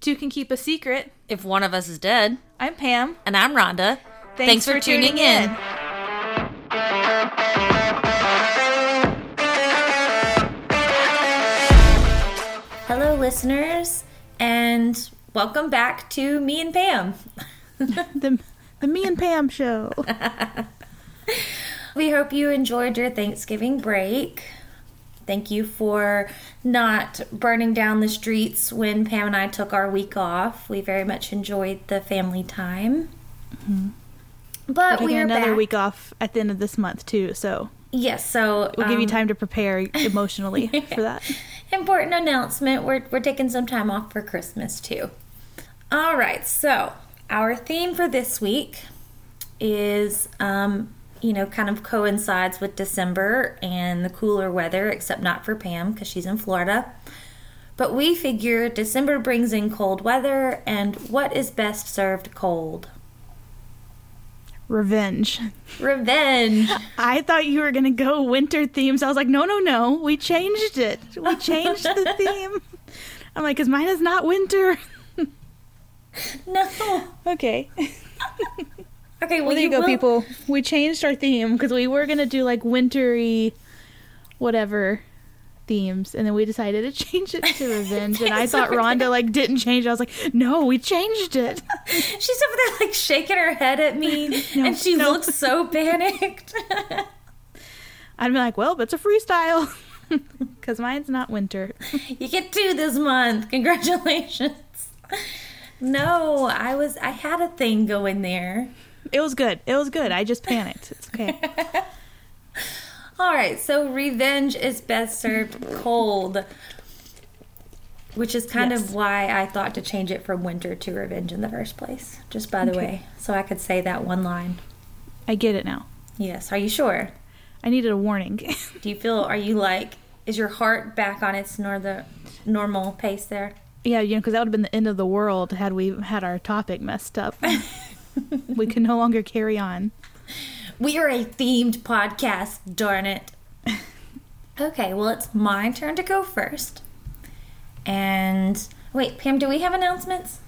Two can keep a secret. If one of us is dead. I'm Pam. And I'm Rhonda. Thanks, Thanks for, for, tuning, tuning in. in. Hello, listeners, and welcome back to me and Pam. the, the Me and Pam show. we hope you enjoyed your Thanksgiving break. Thank you for not burning down the streets when Pam and I took our week off. We very much enjoyed the family time. Mm-hmm. But we're, we're another back. week off at the end of this month too, so yes, so we'll um, give you um, time to prepare emotionally for that. Important announcement: we're we're taking some time off for Christmas too. All right, so our theme for this week is um, you know, kind of coincides with December and the cooler weather, except not for Pam because she's in Florida. But we figure December brings in cold weather, and what is best served cold? Revenge. Revenge. I thought you were going to go winter themes. I was like, no, no, no. We changed it. We changed the theme. I'm like, because mine is not winter. no. Okay. Okay, well, well there you, go, will... people. We changed our theme because we were gonna do like wintry, whatever themes, and then we decided to change it to revenge. and I thought Rhonda like didn't change. It. I was like, no, we changed it. She's over there like shaking her head at me, no, and she no. looks so panicked. I'd be like, well, it's a freestyle because mine's not winter. you get two this month. Congratulations. No, I was I had a thing going there. It was good. It was good. I just panicked. It's okay. All right. So revenge is best served cold, which is kind yes. of why I thought to change it from winter to revenge in the first place. Just by the okay. way, so I could say that one line. I get it now. Yes. Are you sure? I needed a warning. Do you feel? Are you like? Is your heart back on its nor the normal pace there? Yeah, you know, because that would have been the end of the world had we had our topic messed up. we can no longer carry on. We are a themed podcast, darn it. okay, well, it's my turn to go first. And wait, Pam, do we have announcements?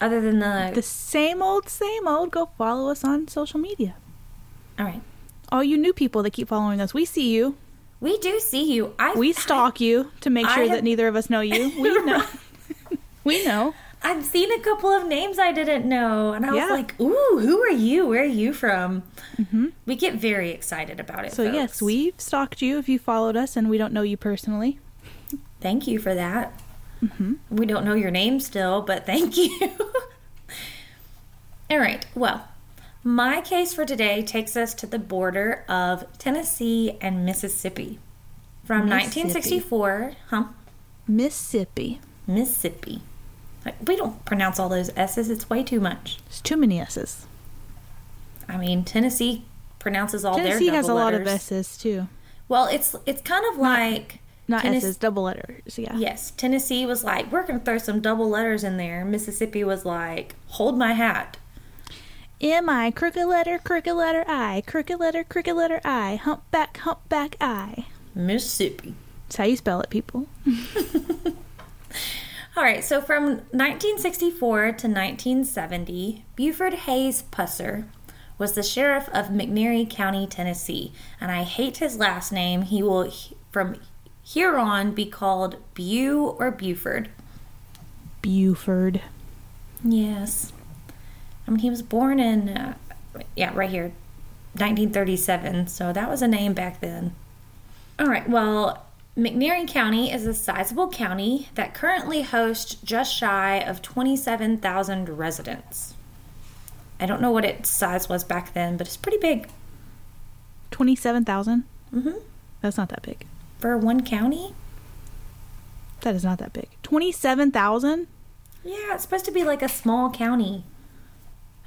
Other than the the same old, same old. Go follow us on social media. All right. All you new people that keep following us, we see you. We do see you. I we stalk I, you to make sure have, that neither of us know you. We know. we know. I've seen a couple of names I didn't know, and I yeah. was like, "Ooh, who are you? Where are you from?" Mm-hmm. We get very excited about it. So folks. yes, we've stalked you if you followed us, and we don't know you personally. Thank you for that. Mm-hmm. We don't know your name still, but thank you. All right. Well, my case for today takes us to the border of Tennessee and Mississippi. From Mississippi. 1964, huh? Mississippi. Mississippi. We don't pronounce all those S's. It's way too much. It's too many S's. I mean, Tennessee pronounces all Tennessee their has a letters. lot of S's too. Well, it's it's kind of like not, not S's, double letters. Yeah. Yes, Tennessee was like, we're going to throw some double letters in there. Mississippi was like, hold my hat. M I crooked letter crooked letter I crooked letter crooked letter I humpback humpback I. Mississippi. That's how you spell it, people. All right, so from 1964 to 1970, Buford Hayes Pusser was the sheriff of McNairy County, Tennessee, and I hate his last name. He will, from here on, be called Bew or Buford. Buford. Yes. I mean, he was born in, uh, yeah, right here, 1937, so that was a name back then. All right, well, McNairy County is a sizable county that currently hosts just shy of 27,000 residents. I don't know what its size was back then, but it's pretty big. 27,000? Mm-hmm. That's not that big. For one county? That is not that big. 27,000? Yeah, it's supposed to be like a small county.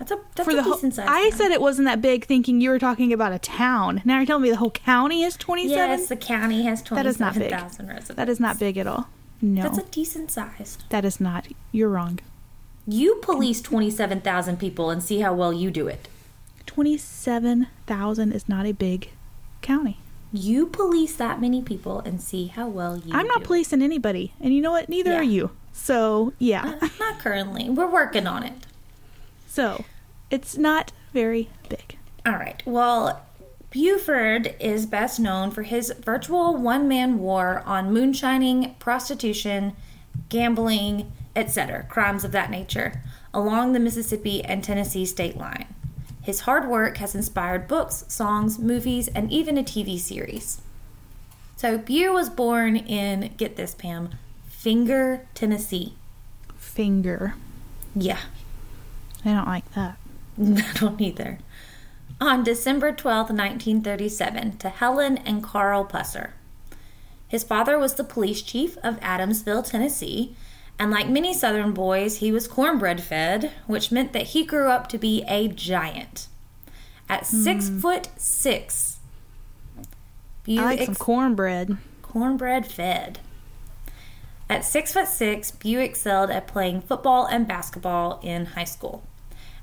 That's a that's For a the decent size. I said it wasn't that big, thinking you were talking about a town. Now you're telling me the whole county is twenty seven. Yes, the county has twenty seven thousand residents. That is not big at all. No, that's a decent size. That is not. You're wrong. You police twenty seven thousand people and see how well you do it. Twenty seven thousand is not a big county. You police that many people and see how well you. I'm not policing it. anybody, and you know what? Neither yeah. are you. So, yeah. Uh, not currently. We're working on it. So, it's not very big. All right. Well, Buford is best known for his virtual one man war on moonshining, prostitution, gambling, etc., crimes of that nature, along the Mississippi and Tennessee state line. His hard work has inspired books, songs, movies, and even a TV series. So, Bew was born in, get this, Pam, Finger, Tennessee. Finger. Yeah, I don't like that. I don't either. On December twelfth, 1937, to Helen and Carl Pusser. His father was the police chief of Adamsville, Tennessee, and like many southern boys, he was cornbread fed, which meant that he grew up to be a giant. At hmm. six foot six, I like some cornbread. cornbread fed. At six foot six, Bew excelled at playing football and basketball in high school.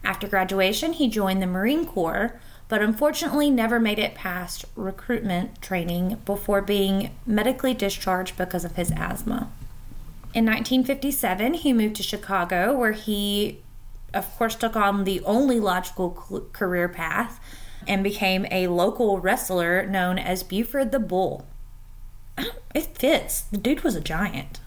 After graduation, he joined the Marine Corps, but unfortunately never made it past recruitment training before being medically discharged because of his asthma. In 1957, he moved to Chicago, where he, of course, took on the only logical cl- career path and became a local wrestler known as Buford the Bull. It fits. The dude was a giant.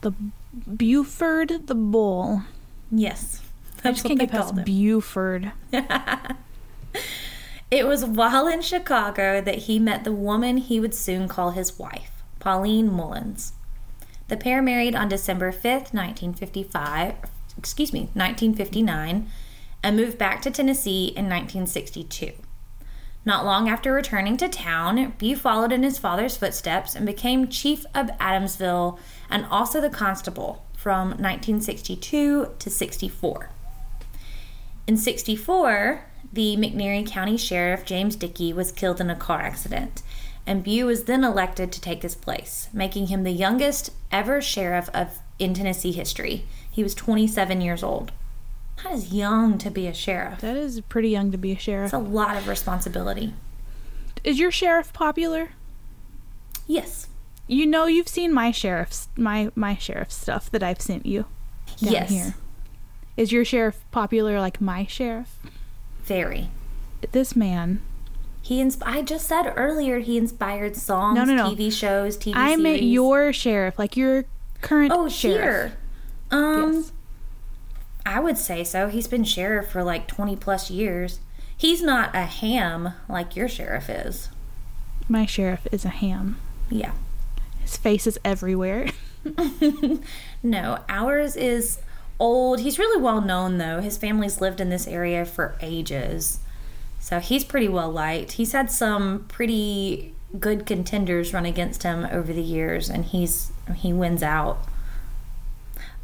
The Buford the Bull. Yes. I just can't get past called him. Buford. It was while in Chicago that he met the woman he would soon call his wife, Pauline Mullins. The pair married on December 5th, 1955, excuse me, 1959, and moved back to Tennessee in 1962. Not long after returning to town, Bew followed in his father's footsteps and became chief of Adamsville and also the constable from 1962 to 64. In 64, the McNairy County Sheriff James Dickey was killed in a car accident, and Bew was then elected to take his place, making him the youngest ever sheriff of in Tennessee history. He was 27 years old. That is young to be a sheriff. That is pretty young to be a sheriff. It's a lot of responsibility. Is your sheriff popular? Yes. You know you've seen my sheriff's my my sheriff stuff that I've sent you down yes. here. Is your sheriff popular like my sheriff? Very. This man. He insp- I just said earlier he inspired songs, No, no, no. TV shows, TV I series. meant your sheriff, like your current Oh, sheriff. here. Um Yes. I would say so. He's been sheriff for like 20 plus years. He's not a ham like your sheriff is. My sheriff is a ham. Yeah. His face is everywhere. No, ours is old. He's really well known though. His family's lived in this area for ages. So he's pretty well liked. He's had some pretty good contenders run against him over the years and he's he wins out.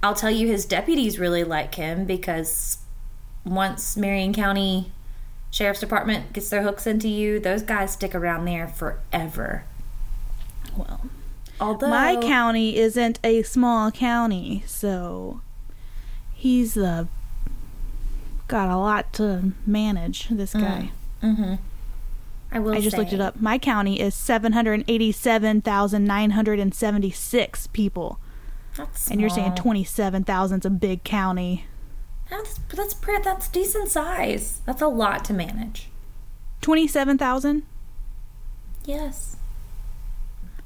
I'll tell you his deputies really like him because once Marion County Sheriff's Department gets their hooks into you, those guys stick around there forever. well, Although my county isn't a small county, so he's uh, got a lot to manage. This guy. Mm-hmm. I will I just looked it up. My county is seven hundred eighty-seven thousand nine hundred and seventy-six people, That's and you're saying twenty-seven thousand's a big county. That's that's that's decent size. That's a lot to manage. Twenty-seven thousand, Yes.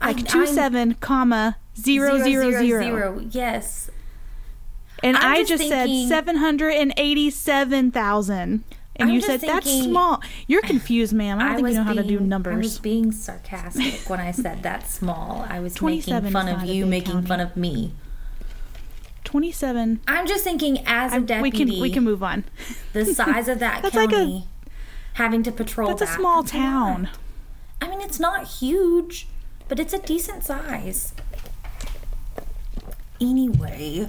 like I- two I'm- seven comma zero zero zero. Yes. And I'm I just just said seven hundred and eighty-seven thousand, and I'm you said that's small. You're confused, ma'am. I don't think you know how to do numbers. I was being sarcastic when I said that small. I was 27 making fun of you, making county. fun of me. Twenty-seven. I'm just thinking, as a I- we deputy, can we can move on. the size of that That's like a- having to patrol That's a small that's town. I mean, it's not huge, but it's a decent size. Anyway,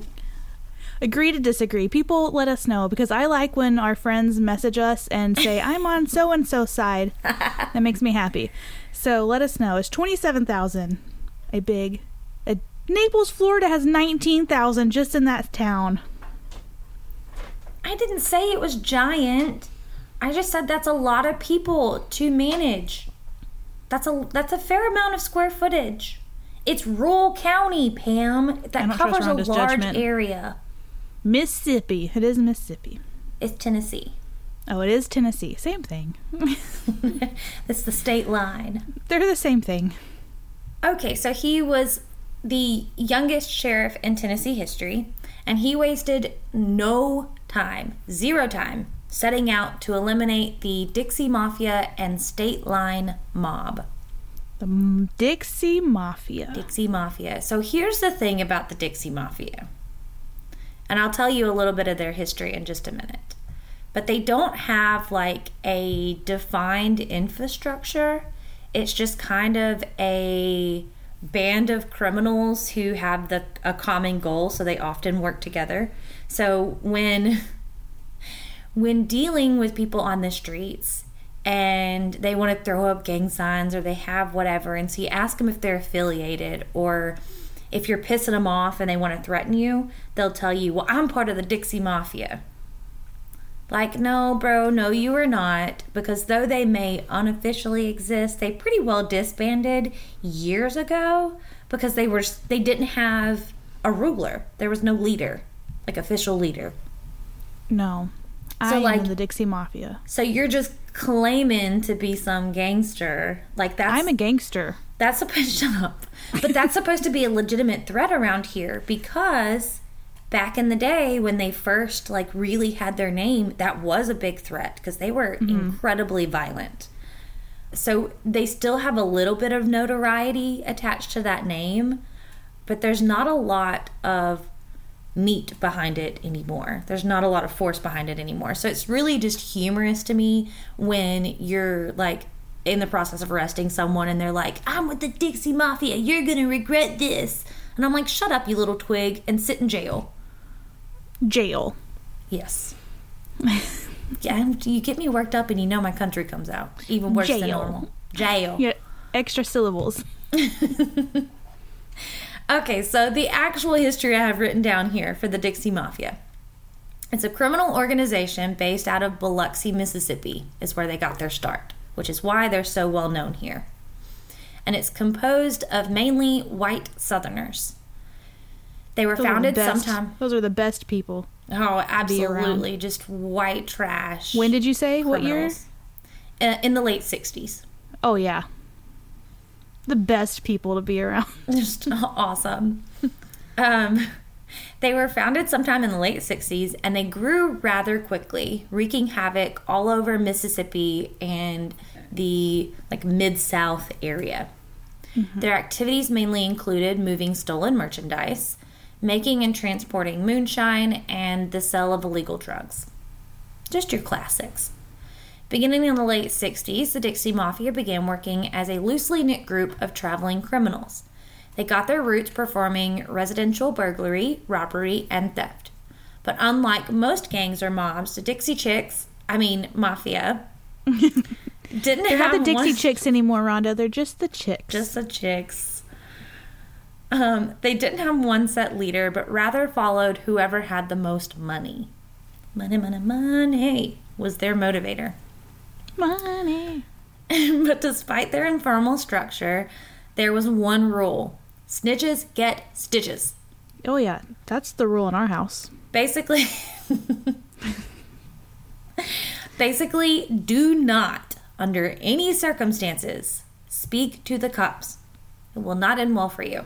Agree to disagree. People let us know because I like when our friends message us and say I'm on so and so side. That makes me happy. So let us know. It's twenty-seven thousand. A big. A, Naples, Florida has nineteen thousand just in that town. I didn't say it was giant. I just said that's a lot of people to manage. That's a that's a fair amount of square footage. It's rural county, Pam. That covers a large judgment. area. Mississippi. It is Mississippi. It's Tennessee. Oh, it is Tennessee. Same thing. it's the state line. They're the same thing. Okay, so he was the youngest sheriff in Tennessee history, and he wasted no time, zero time, setting out to eliminate the Dixie Mafia and state line mob. The M- Dixie Mafia. Dixie Mafia. So here's the thing about the Dixie Mafia. And I'll tell you a little bit of their history in just a minute. But they don't have like a defined infrastructure. It's just kind of a band of criminals who have the a common goal, so they often work together. So when when dealing with people on the streets and they want to throw up gang signs or they have whatever and so you ask them if they're affiliated or if you're pissing them off and they want to threaten you they'll tell you well i'm part of the dixie mafia like no bro no you are not because though they may unofficially exist they pretty well disbanded years ago because they were they didn't have a ruler there was no leader like official leader No. I So, am like- in the Dixie Mafia. So you're just claiming to be some gangster. Like that's I'm a gangster. That's supposed shut up. But that's supposed to be a legitimate threat around here because back in the day when they first like really had their name, that was a big threat because they were mm-hmm. incredibly violent. So they still have a little bit of notoriety attached to that name, but there's not a lot of meat behind it anymore. There's not a lot of force behind it anymore. So it's really just humorous to me when you're like in the process of arresting someone and they're like, I'm with the Dixie Mafia. You're to regret this. And I'm like, shut up, you little twig, and sit in jail. Jail. Yes. yeah, you get me worked up and you know my country comes out. Even worse than normal. Jail. Yeah. Extra syllables. Okay, so the actual history I have written down here for the Dixie Mafia. It's a criminal organization based out of Biloxi, Mississippi, is where they got their start, which is why they're so well known here. And it's composed of mainly white Southerners. They were Those founded sometime. Those are the best people. Oh, absolutely. Just white trash. When did you say? What year? In the late 60s. Oh yeah. The best people to be around. just awesome. Um, they were founded sometime in the late 60s and they grew rather quickly, wreaking havoc all over Mississippi and the like mid-south area. Mm-hmm. Their activities mainly included moving stolen merchandise, making and transporting moonshine, and the sale of illegal drugs. Just your classics. Beginning in the late 60s, the Dixie Mafia began working as a loosely knit group of traveling criminals. They got their roots performing residential burglary, robbery, and theft. But unlike most gangs or mobs, the Dixie Chicks, I mean, Mafia, didn't They're have not the Dixie one- chicks anymore, Rhonda. They're just the chicks. just the chicks. Um, they didn't have one set leader, but rather followed whoever had the most money. Money, money, money was their motivator. money. but despite their informal structure, there was one rule snitches get stitches. Oh yeah, that's the rule in our house. Basically, basically, do not, under any circumstances, speak to the cops. It will not end well for you.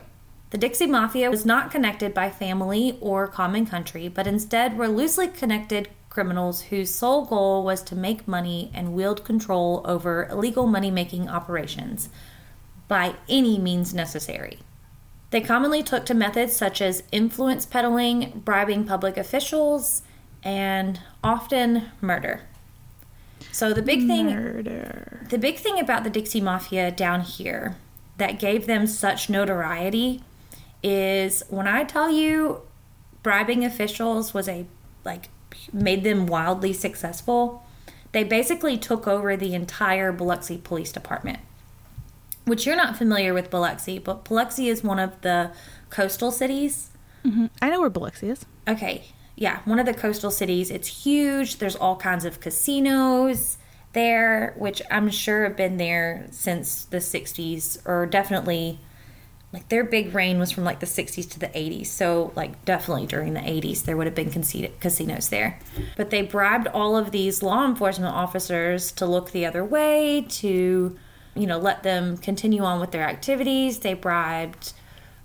The Dixie Mafia was not connected by family or common country, but instead were loosely connected criminals whose sole goal was to make money and wield control over illegal money making operations by any means necessary. They commonly took to methods such as influence peddling, bribing public officials, and often murder. So the big thing Murder. the big thing about the Dixie Mafia down here that gave them such notoriety is when I tell you bribing officials was a like made them wildly successful, they basically took over the entire Biloxi Police Department. Which you're not familiar with Biloxi, but Biloxi is one of the coastal cities. hmm I know where Biloxi is. Okay, yeah, one of the coastal cities. It's huge. There's all kinds of casinos there, which I'm sure have been there since the 60s, or definitely like their big reign was from like the 60s to the 80s. So like definitely during the 80s there would have been casinos there. But they bribed all of these law enforcement officers to look the other way to you know let them continue on with their activities. They bribed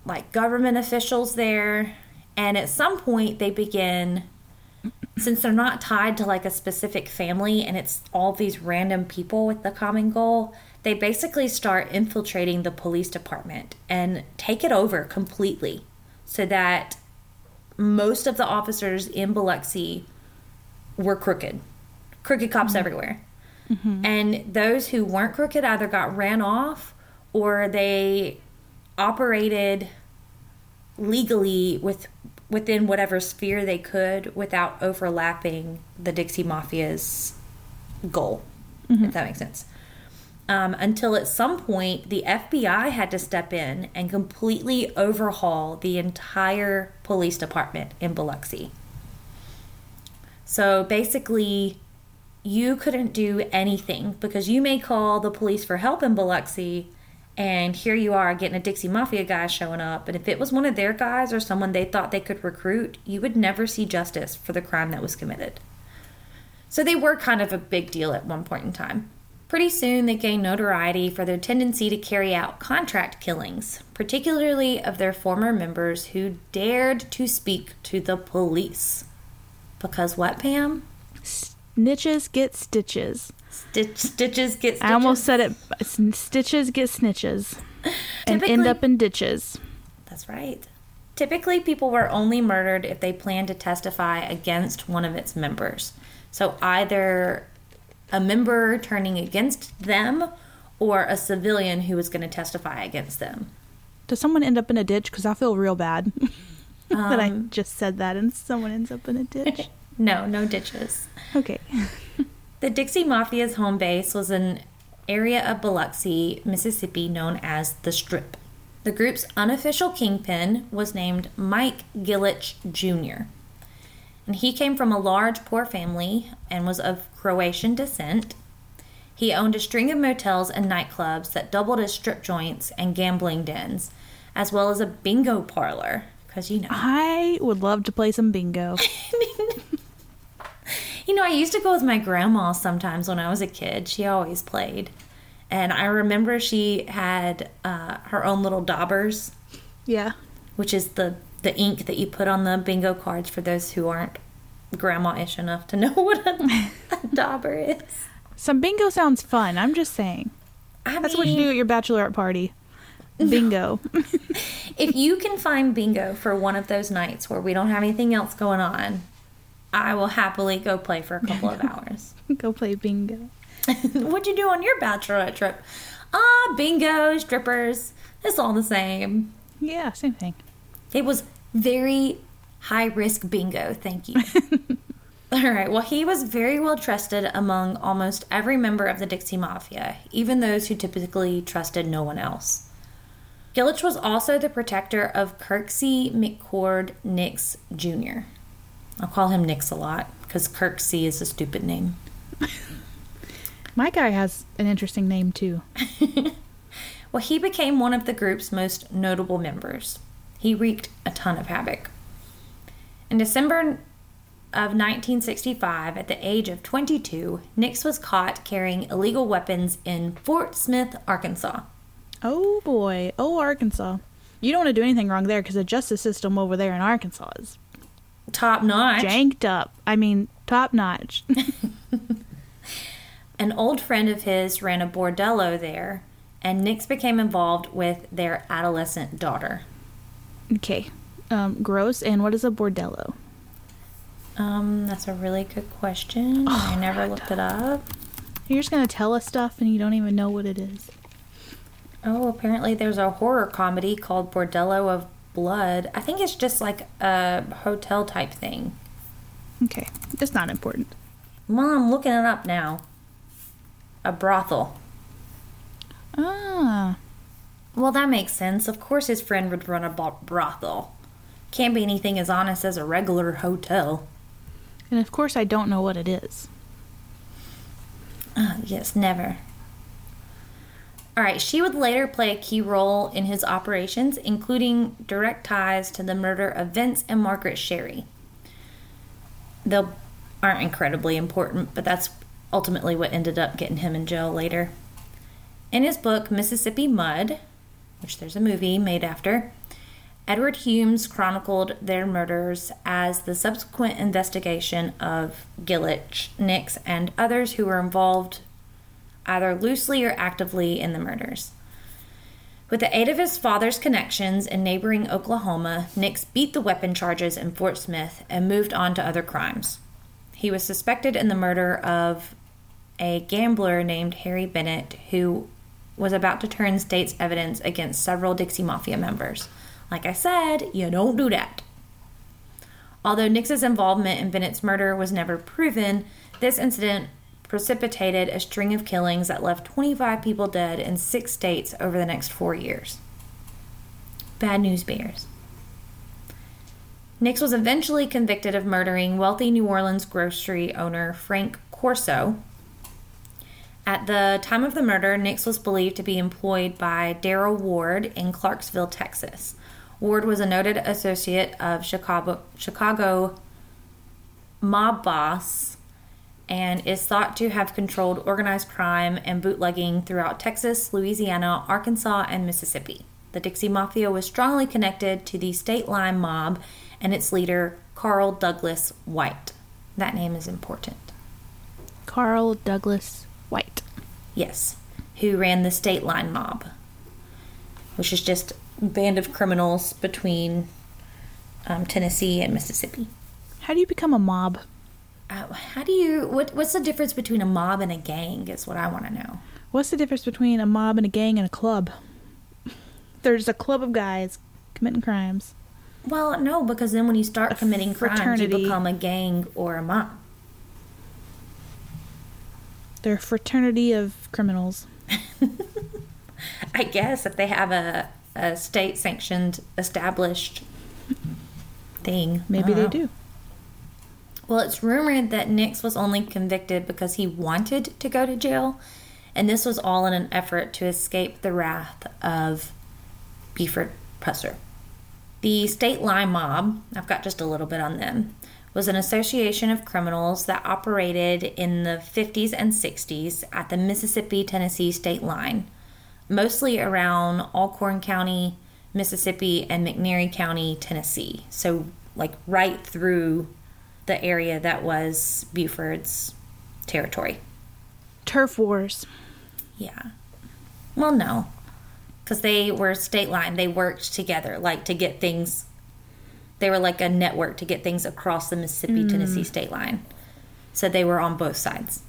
like government officials there and at some point they begin since they're not tied to like a specific family and it's all these random people with the common goal, they basically start infiltrating the police department and take it over completely so that most of the officers in Biloxi were crooked. Crooked cops mm-hmm. everywhere. And those who weren't crooked either got ran off or they operated legally with within whatever sphere they could without overlapping the Dixie Mafia's goal, if that makes sense. Um, until at some point, the FBI had to step in and completely overhaul the entire police department in Biloxi. So basically, you couldn't do anything because you may call the police for help in Biloxi, and here you are getting a Dixie Mafia guy showing up. And if it was one of their guys or someone they thought they could recruit, you would never see justice for the crime that was committed. So they were kind of a big deal at one point in time. Pretty soon, they gained notoriety for their tendency to carry out contract killings, particularly of their former members who dared to speak to the police. Because what, Pam? Snitches get stitches. Stitch, stitches get stitches. I almost said it. Stitches get snitches. And end up in ditches. That's right. Typically, people were only murdered if they planned to testify against one of its members. So either a member turning against them or a civilian who was going to testify against them. Does someone end up in a ditch? Because I feel real bad that I Um. just said that and someone ends up in a ditch. No, no ditches. Okay. The Dixie Mafia's home base was an area of Biloxi, Mississippi known as the Strip. The group's unofficial kingpin was named Mike Gillich Jr. And he came from a large poor family and was of Croatian descent. He owned a string of motels and nightclubs that doubled as strip joints and gambling dens, as well as a bingo parlor. Because, you know, I would love to play some bingo. You know, I used to go with my grandma sometimes when I was a kid. She always played. And I remember she had uh, her own little daubers, Yeah. which is the, the ink that you put on the bingo cards for those who aren't grandma ish enough to know what a, a dauber is. Some bingo sounds fun. I'm just saying. I That's what you do at your bachelorette party. Bingo. if you can find bingo for one of those nights where we don't have anything else going on, I will happily go play for a couple of hours. Go play bingo. What'd you do on your bachelorette trip? Ah, bingo, strippers. It's all the same. Yeah, same thing. It was very high risk bingo, thank you. All right, well, he was very well trusted among almost every member of the Dixie Mafia, even those who typically trusted no one else. Gillich was also the protector of Kirksey McCord Nix Jr. I'll call him Nix a lot because Kirksey is a stupid name. My guy has an interesting name too. Well, he became one of the group's most notable members. He wreaked a ton of havoc. In December of 1965, at the age of 22, Nix was caught carrying illegal weapons in Fort Smith, Arkansas. Oh boy. Oh, Arkansas. You don't want to do anything wrong there because the justice system over there in Arkansas is Top notch. janked up. I mean, top notch. An old friend of his ran a bordello there, and Nix became involved with their adolescent daughter. okay. Um, gross. And what is a bordello? Um, that's a really good question. I never looked it up. You're just gonna tell us stuff and you don't even know what it is. Oh, apparently there's a horror comedy called Bordello of Blood. I think it's just like a hotel type thing. Okay, it's not important. Well, I'm looking it up now. A brothel. Ah, Well, that makes sense. Of course, his friend would run a brothel. Can't be anything as honest as a regular hotel. and of course I don't know what it is. Uh, yes, never. All right, she would later play a key role in his operations, including direct ties to the murder of Vince and Margaret Sherry. They aren't incredibly important, but that's ultimately what ended up getting him in jail later. In his book, Mississippi Mud, which there's a movie made after, Edward Humes chronicled their murders as the subsequent investigation of Gillich, Nix, and others who were involved either loosely or actively in the murders. With the aid of his father's connections in neighboring Oklahoma, Nix beat the weapon charges in Fort Smith and moved on to other crimes. He was suspected in the murder of a gambler named Harry Bennett, who was about to turn state's evidence against several Dixie Mafia members. Like I said, you don't do that. Although Nix's involvement in Bennett's murder was never proven, this incident precipitated a string of killings that left 25 people dead in six states over the next four years. Bad news bears. Nix was eventually convicted of murdering wealthy New Orleans grocery owner Frank Corso. At the time of the murder, Nix was believed to be employed by Darrell Ward in Clarksville, Texas. Ward was a noted associate of Chicago, Chicago mob boss and is thought to have controlled organized crime and bootlegging throughout Texas, Louisiana, Arkansas, and Mississippi. The Dixie Mafia was strongly connected to the State Line mob and its leader, Carl Douglas White. That name is important. Carl Douglas White. Yes, who ran the State Line mob, which is just band of criminals between um, Tennessee and Mississippi. How do you become a mob? Uh, how do you? What, what's the difference between a mob and a gang? Is what I want to know. What's the difference between a mob and a gang and a club? There's a club of guys committing crimes. Well, no, because then when you start A committing crimes, you become a gang or a mob. They're a fraternity of criminals. I guess if they have a, a state sanctioned, established thing. Maybe they know. do. Well, it's rumored that Nix was only convicted because he wanted to go to jail, and this was all in an effort to escape the wrath of Buford Pusser. The State Line Mob, I've got just a little bit on them, was an association of criminals that operated in the 50s and 60s at the Mississippi Tennessee state line, mostly around Alcorn County, Mississippi, and McNairy County, Tennessee. So, like right through the area that was Buford's territory. Turf wars. Yeah. Well, no. Because they were state line. They worked together, like to get things. They were like a network to get things across the Mississippi mm. Tennessee state line. So they were on both sides.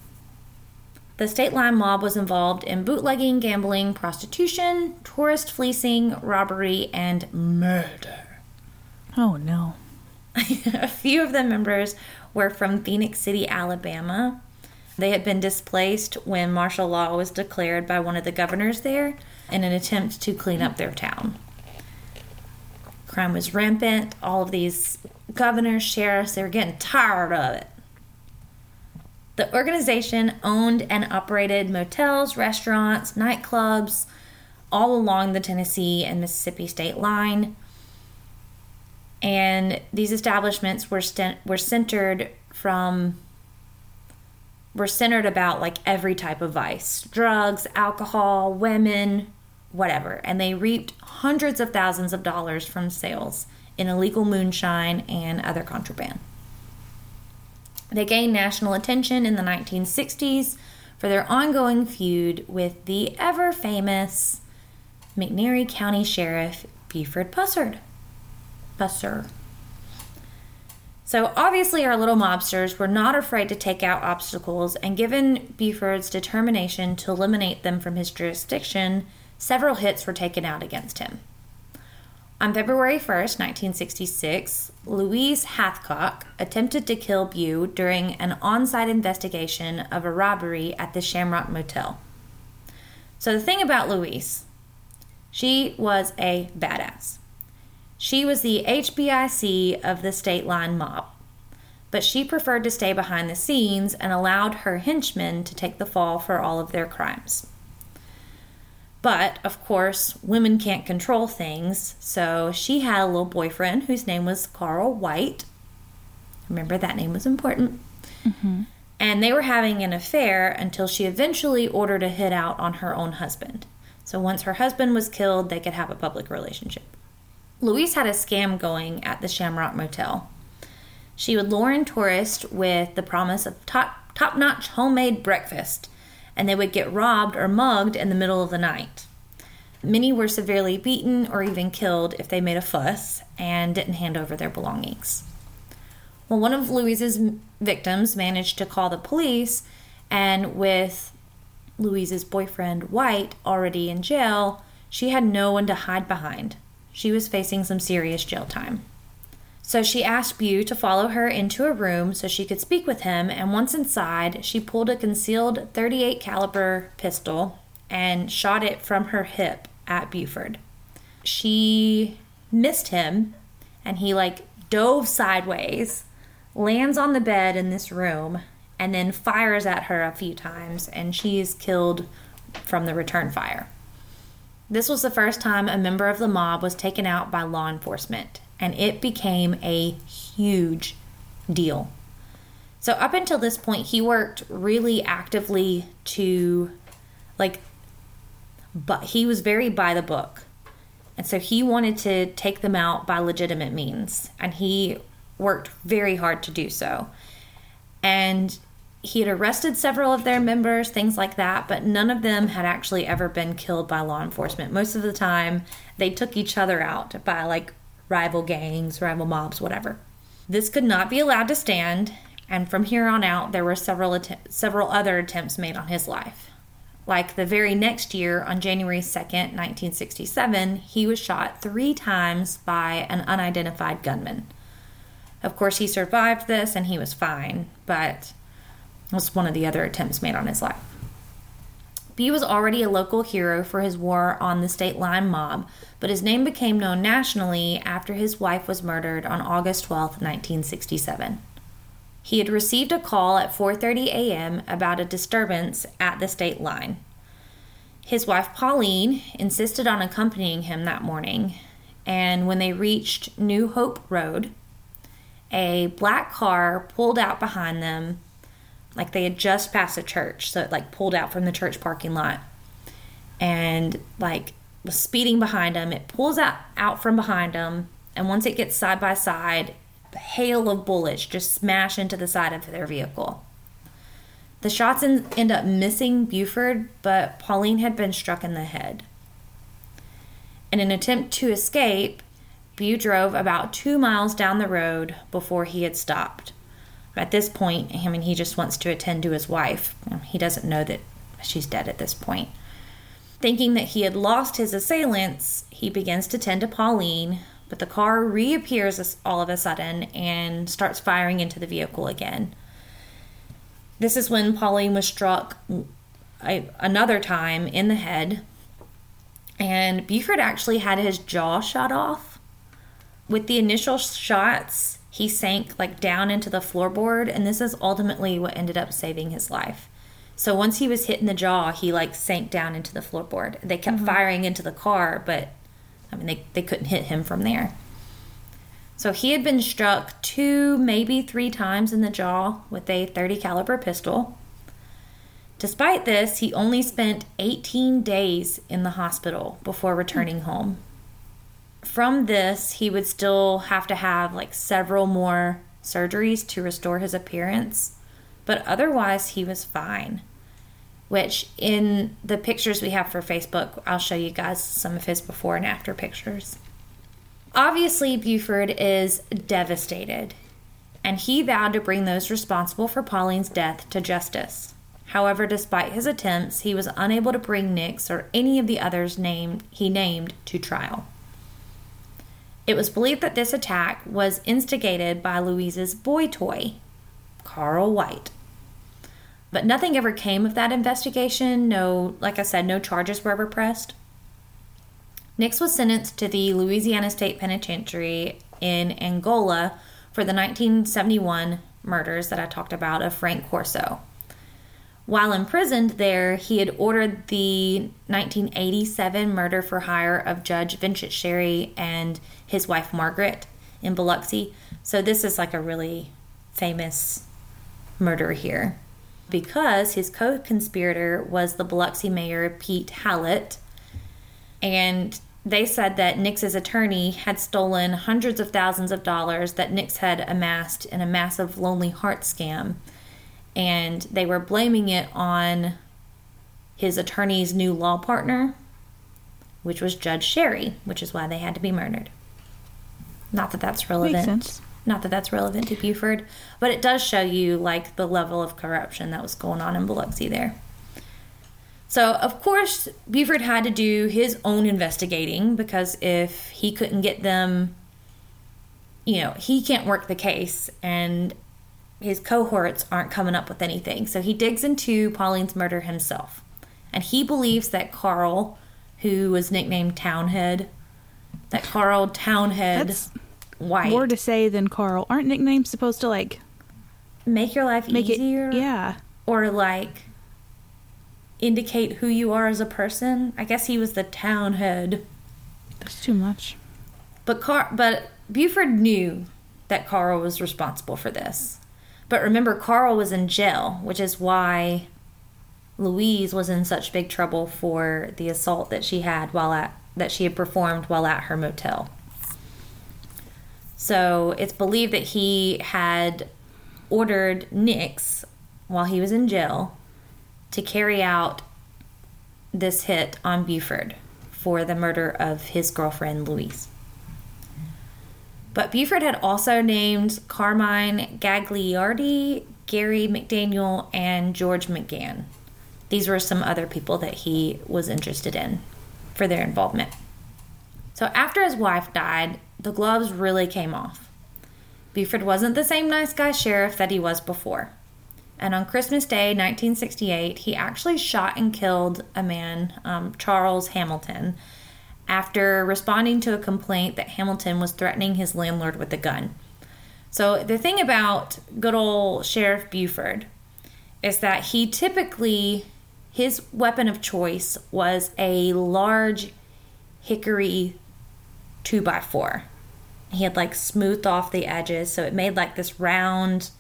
The state line mob was involved in bootlegging, gambling, prostitution, tourist fleecing, robbery, and murder. Oh no. a few of the members were from Phenix City, Alabama. They had been displaced when martial law was declared by one of the governors there in an attempt to clean up their town. Crime was rampant. All of these governors, sheriffs, they were getting tired of it. The organization owned and operated motels, restaurants, nightclubs all along the Tennessee and Mississippi state line and these establishments were st- were centered from were centered about like every type of vice. Drugs alcohol women whatever. And they reaped hundreds of thousands of dollars from sales in illegal moonshine and other contraband. They gained national attention in the 1960s for their ongoing feud with the ever famous McNairy County Sheriff Buford Pusser. So obviously, our little mobsters were not afraid to take out obstacles, and given Buford's determination to eliminate them from his jurisdiction, several hits were taken out against him. On February 1st, 1966, Louise Hathcock attempted to kill Bew during an on site investigation of a robbery at the Shamrock Motel. So, the thing about Louise, she was a badass. She was the HBIC of the state line mob, but she preferred to stay behind the scenes and allowed her henchmen to take the fall for all of their crimes. But of course, women can't control things, so she had a little boyfriend whose name was Carl White. Remember, that name was important. Mm-hmm. And they were having an affair until she eventually ordered a hit out on her own husband. So once her husband was killed, they could have a public relationship. Louise had a scam going at the Shamrock Motel. She would lure in tourists with the promise of top top notch homemade breakfast, and they would get robbed or mugged in the middle of the night. Many were severely beaten or even killed if they made a fuss and didn't hand over their belongings. Well, one of Louise's victims managed to call the police, and with Louise's boyfriend, White, already in jail, she had no one to hide behind. She was facing some serious jail time. So she asked Bew to follow her into a room so she could speak with him, and once inside, she pulled a concealed 38 caliber pistol and shot it from her hip at Buford. She missed him and he like dove sideways, lands on the bed in this room, and then fires at her a few times and she is killed from the return fire. This was the first time a member of the mob was taken out by law enforcement, and it became a huge deal. So, up until this point, he worked really actively to, like, but he was very by the book. And so he wanted to take them out by legitimate means, and he worked very hard to do so. And he had arrested several of their members, things like that, but none of them had actually ever been killed by law enforcement. Most of the time, they took each other out by like rival gangs, rival mobs, whatever. This could not be allowed to stand, and from here on out, there were several att- several other attempts made on his life. Like the very next year, on January 2nd, 1967, he was shot three times by an unidentified gunman. Of course, he survived this and he was fine, but was one of the other attempts made on his life. B was already a local hero for his war on the state line mob, but his name became known nationally after his wife was murdered on August 12, 1967. He had received a call at 4:30 a.m. about a disturbance at the state line. His wife Pauline insisted on accompanying him that morning, and when they reached New Hope Road, a black car pulled out behind them like they had just passed a church so it like pulled out from the church parking lot. And like was speeding behind them it pulls out out from behind them and once it gets side by side a hail of bullets just smash into the side of their vehicle. The shots en- end up missing buford but pauline had been struck in the head. In an attempt to escape Bew drove about two miles down the road before he had stopped at this point, I mean, he just wants to attend to his wife. Um, he doesn't know that she's dead at this point. Thinking that he had lost his assailants, he begins to tend to Pauline, but the car reappears all of a sudden and starts firing into the vehicle again. This is when Pauline was struck mm, another time in the head, and Buford actually had his jaw shot off. With the initial shots, he sank like down into the floorboard and this is ultimately what ended up saving his life. So once he was hit in the jaw he like sank down into the floorboard. They kept mm-hmm. firing into the car but i mean they, they couldn't hit him from there. So he had been struck two maybe three times in the jaw with a. 30 caliber pistol. Despite this he only spent 18 days in the hospital before returning home from this, he would still have to have like several more surgeries to restore his appearance, but otherwise, he was fine. Which, in the pictures we have for Facebook, I'll show you guys some of his before and after pictures. Obviously, Buford is devastated, and he vowed to bring those responsible for Pauline's death to justice. However, despite his attempts, he was unable to bring Nix or any of the others named he named to trial. It was believed that this attack was instigated by Louise's boy toy, Carl White. But nothing ever came of that investigation. No, like I said, no charges were ever pressed. Nix was sentenced to the Louisiana State Penitentiary in Angola for the 1971 murders that I talked about of Frank Corso. While imprisoned there, he had ordered the 1987 murder for hire of Judge Vincent Sherry and his wife Margaret in Biloxi. So, this is like a really famous murder here because his co conspirator was the Biloxi mayor Pete Halat. And they said that Nix's attorney had stolen hundreds of thousands of dollars that Nix had amassed in a massive Lonely Heart scam and they were blaming it on his attorney's new law partner, which was Judge Sherry, which is why they had to be murdered. Not that that's relevant. Not that that's relevant to Buford, but it does show you like the level of corruption that was going on in Biloxi there. So, of course, Buford had to do his own investigating because if he couldn't get them, you know, he can't work the case. And his cohorts aren't coming up with anything. So he digs into Pauline's murder himself. And he believes that Carl, who was nicknamed Towhead, that Carl Towhead That's White More to say than Carl. Aren't nicknames supposed to like make your life make easier it? Yeah. or like indicate who you are as a person. I guess he was the Towhead. That's too much. But Car- but Buford knew that Carl was responsible for this. But remember, Carl was in jail, which is why Louise was in such big trouble for the assault that she had while at that she had performed while at her motel. So it's believed that he had ordered Nix while he was in jail to carry out this hit on Buford for the murder of his girlfriend Louise. But Buford had also named Carmine Gagliardi, Gary McDaniel, and George McGann. These were some other people that he was interested in for their involvement. So after his wife died, the gloves really came off. Buford wasn't the same nice guy sheriff that he was before. And on Christmas Day, 1968, he actually shot and killed a man, um, Charles Hamilton, after responding to a complaint that Hamilton was threatening his landlord with a gun. So, the thing about good old Sheriff Buford is that he typically, his weapon of choice was a large hickory 2x4. He had like smoothed off the edges, so it made like this round,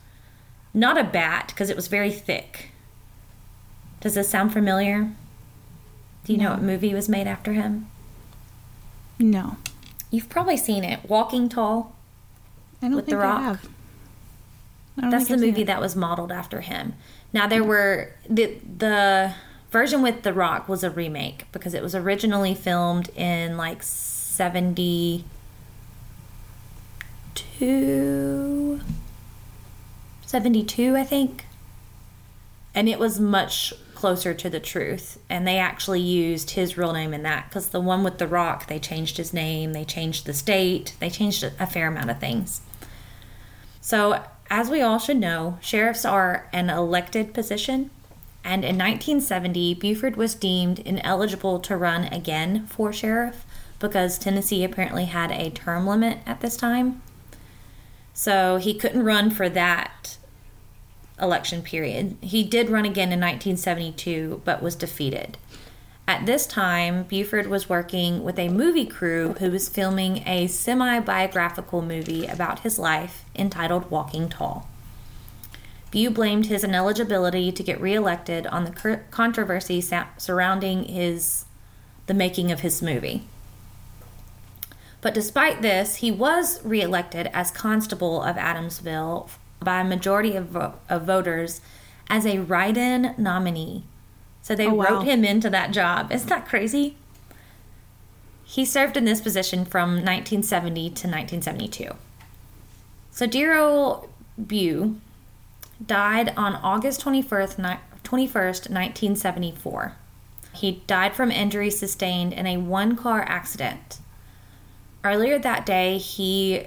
not a bat, because it was very thick. Does this sound familiar? Do you know what movie was made after him? No. You've probably seen it, Walking Tall. I don't With The think Rock? I have. I don't That's the movie that was modeled after him. Now there were the the version with The Rock was a remake because it was originally filmed in like 72 72 I think. And it was much closer to the truth and they actually used his real name in that cuz the one with The Rock they changed his name, they changed the state, they changed a a fair amount of things. So, as we all should know, sheriffs are an elected position, and in 1970, Buford was deemed ineligible to run again for sheriff because Tennessee apparently had a term limit at this time. So, he couldn't run for that election period. He did run again in 1972 but was defeated. At this time, Buford was working with a movie crew who was filming a semi biographical movie about his life entitled Walking Tall. Bu blamed his ineligibility to get reelected on the controversy surrounding his the making of his movie. But despite this, he was reelected as constable of Adamsville by a majority of, of voters as a write-in nominee. So they Oh, wow. wrote him into that job. Isn't that crazy? He served in this position from 1970 to 1972. So Dero Bu died on August 21st, 21st, 1974. He died from injuries sustained in a one car accident. Earlier that day, he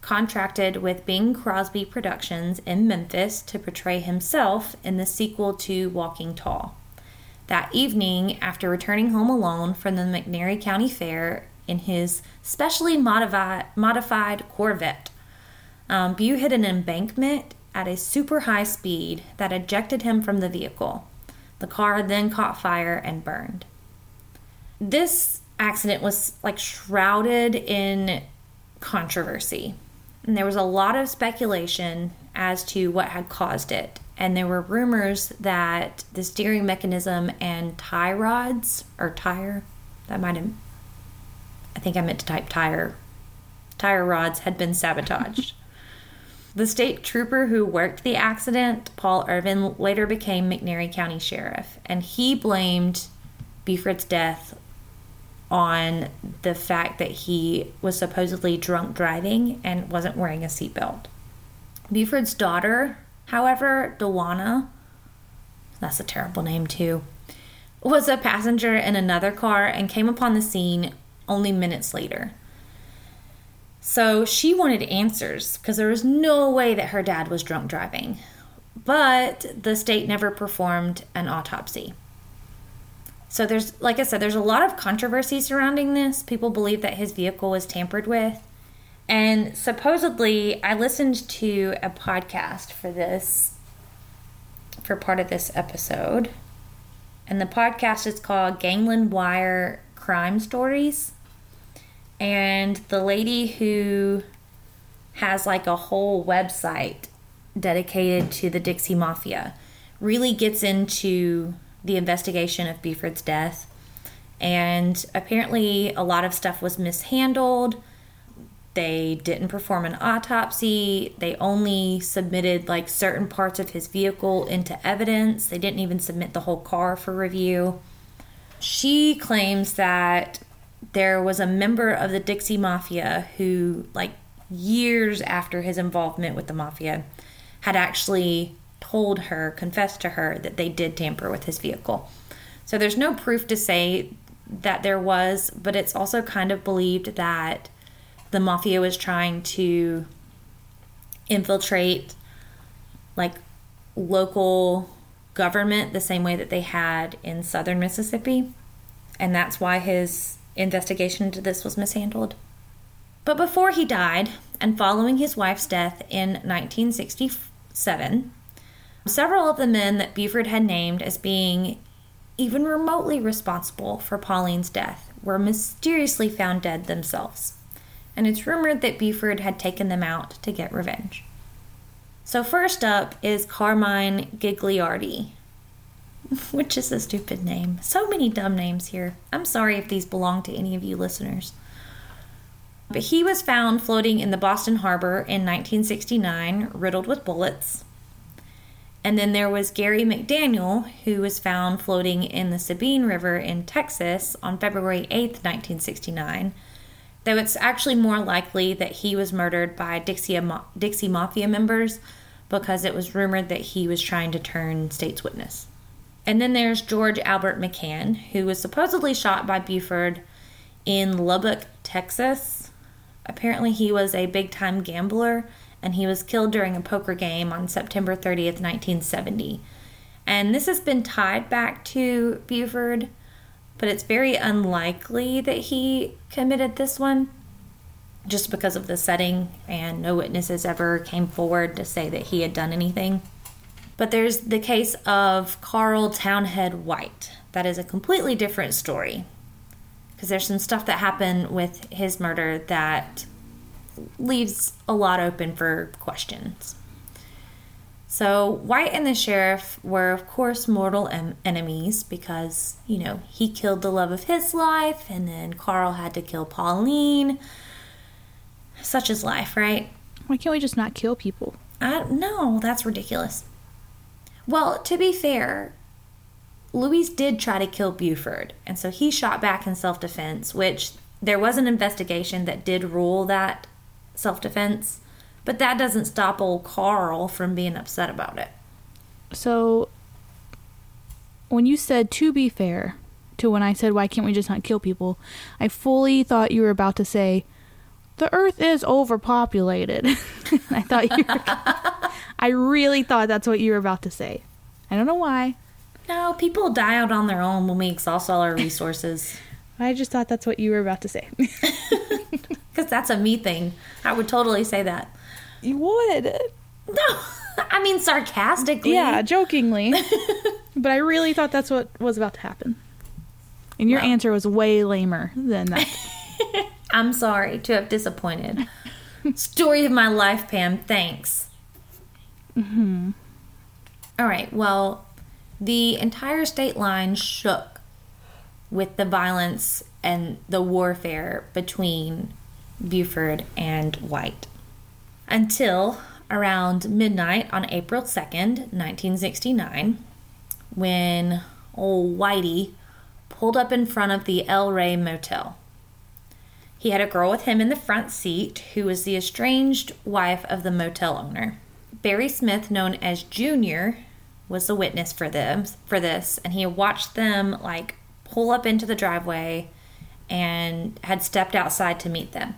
contracted with Bing Crosby Productions in Memphis to portray himself in the sequel to Walking Tall. That evening, after returning home alone from the McNairy County Fair in his specially modified, Corvette, um, Bu hit an embankment at a super high speed that ejected him from the vehicle. The car then caught fire and burned. This accident was like shrouded in controversy. And there was a lot of speculation as to what had caused it. And there were rumors that the steering mechanism and tie rods, or tire, that might have, I think I meant to type tire, tire rods had been sabotaged. the state trooper who worked the accident, Paul Irvin, later became McNairy County Sheriff. And he blamed Buford's death on the fact that he was supposedly drunk driving and wasn't wearing a seatbelt. Buford's daughter, however, Dwana, that's a terrible name too, was a passenger in another car and came upon the scene only minutes later. So she wanted answers because there was no way that her dad was drunk driving. But the state never performed an autopsy. So there's, like I said, there's a lot of controversy surrounding this. People believe that his vehicle was tampered with. And supposedly, I listened to a podcast for this, for part of this episode. And the podcast is called Gangland Wire Crime Stories. And the lady who has like a whole website dedicated to the Dixie Mafia really gets into the investigation of Buford's death. And apparently, a lot of stuff was mishandled. They didn't perform an autopsy. They only submitted like certain parts of his vehicle into evidence. They didn't even submit the whole car for review. She claims that there was a member of the Dixie Mafia who, like years after his involvement with the mafia, had actually told her, confessed to her that they did tamper with his vehicle. So there's no proof to say that there was, but it's also kind of believed that the mafia was trying to infiltrate like local government the same way that they had in southern Mississippi. And that's why his investigation into this was mishandled. But before he died, and following his wife's death in 1967, Several of the men that Buford had named as being even remotely responsible for Pauline's death were mysteriously found dead themselves, and it's rumored that Buford had taken them out to get revenge. So, first up is Carmine Gagliardi, which is a stupid name. So many dumb names here. I'm sorry if these belong to any of you listeners. But he was found floating in the Boston Harbor in 1969, riddled with bullets. And then there was Gary McDaniel, who was found floating in the Sabine River in Texas on February 8th, 1969. Though it's actually more likely that he was murdered by Dixie, Dixie Mafia members because it was rumored that he was trying to turn state's witness. And then there's George Albert McGann, who was supposedly shot by Buford in Lubbock, Texas. Apparently, he was a big time gambler and he was killed during a poker game on September 30th, 1970. And this has been tied back to Buford, but it's very unlikely that he committed this one just because of the setting, and no witnesses ever came forward to say that he had done anything. But there's the case of Carl Towhead White. That is a completely different story because there's some stuff that happened with his murder that leaves a lot open for questions. So, White and the sheriff were, of course, mortal em- enemies because, you know, he killed the love of his life, and then Carl had to kill Pauline. Such is life, right? Why can't we just not kill people? I no, that's ridiculous. Well, to be fair, Louise did try to kill Buford, and so he shot back in self defense, which there was an investigation that did rule that self defense. But that doesn't stop old Carl from being upset about it. So, when you said to be fair to when I said, why can't we just not kill people, I fully thought you were about to say, the earth is overpopulated. I thought you were, I really thought that's what you were about to say. I don't know why. No, people die out on their own when we exhaust all our resources. I just thought that's what you were about to say. That's a me thing. I would totally say that. You would. No. I mean, sarcastically. Yeah, jokingly. but I really thought that's what was about to happen. And your answer was way lamer than that. I'm sorry to have disappointed. Story of my life, Pam. Thanks. Mm-hmm. All right. Well, the entire state line shook with the violence and the warfare between Buford and White until around midnight on April 2nd, 1969, when old Whitey pulled up in front of the El Rey Motel. He had a girl with him in the front seat who was the estranged wife of the motel owner. Barry Smith, known as Junior, was the witness for them for this, and he watched them like pull up into the driveway and had stepped outside to meet them.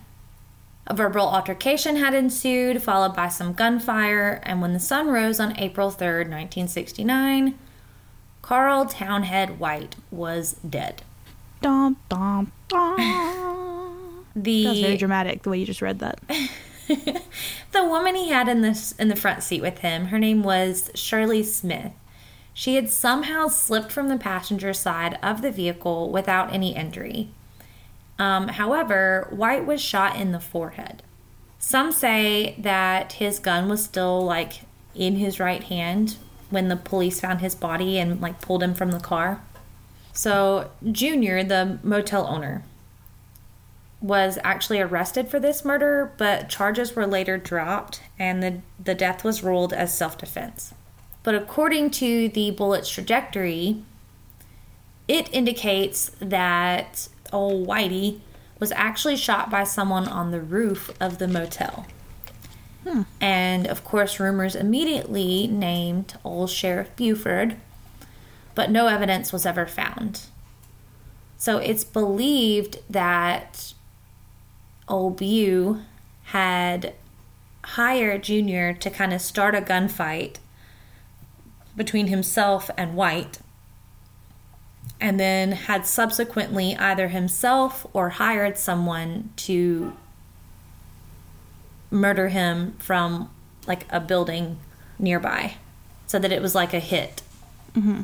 A verbal altercation had ensued, followed by some gunfire, and when the sun rose on April 3rd, 1969, Carl Towhead White was dead. dum, dum, dum. The That was very dramatic the way you just read that. the woman he had in this in the front seat with him, her name was Shirley Smith. She had somehow slipped from the passenger side of the vehicle without any injury. Um, however, White was shot in the forehead. Some say that his gun was still like in his right hand when the police found his body and like pulled him from the car. So, Junior, the motel owner, was actually arrested for this murder, but charges were later dropped and the, the death was ruled as self defense. But according to the bullet's trajectory, it indicates that old Whitey was actually shot by someone on the roof of the motel. Hmm. And of course, rumors immediately named old Sheriff Buford, but no evidence was ever found. So it's believed that old Bew had hired Junior to kind of start a gunfight between himself and White, and then had subsequently either himself or hired someone to murder him from like a building nearby so that it was like a hit. Mm-hmm.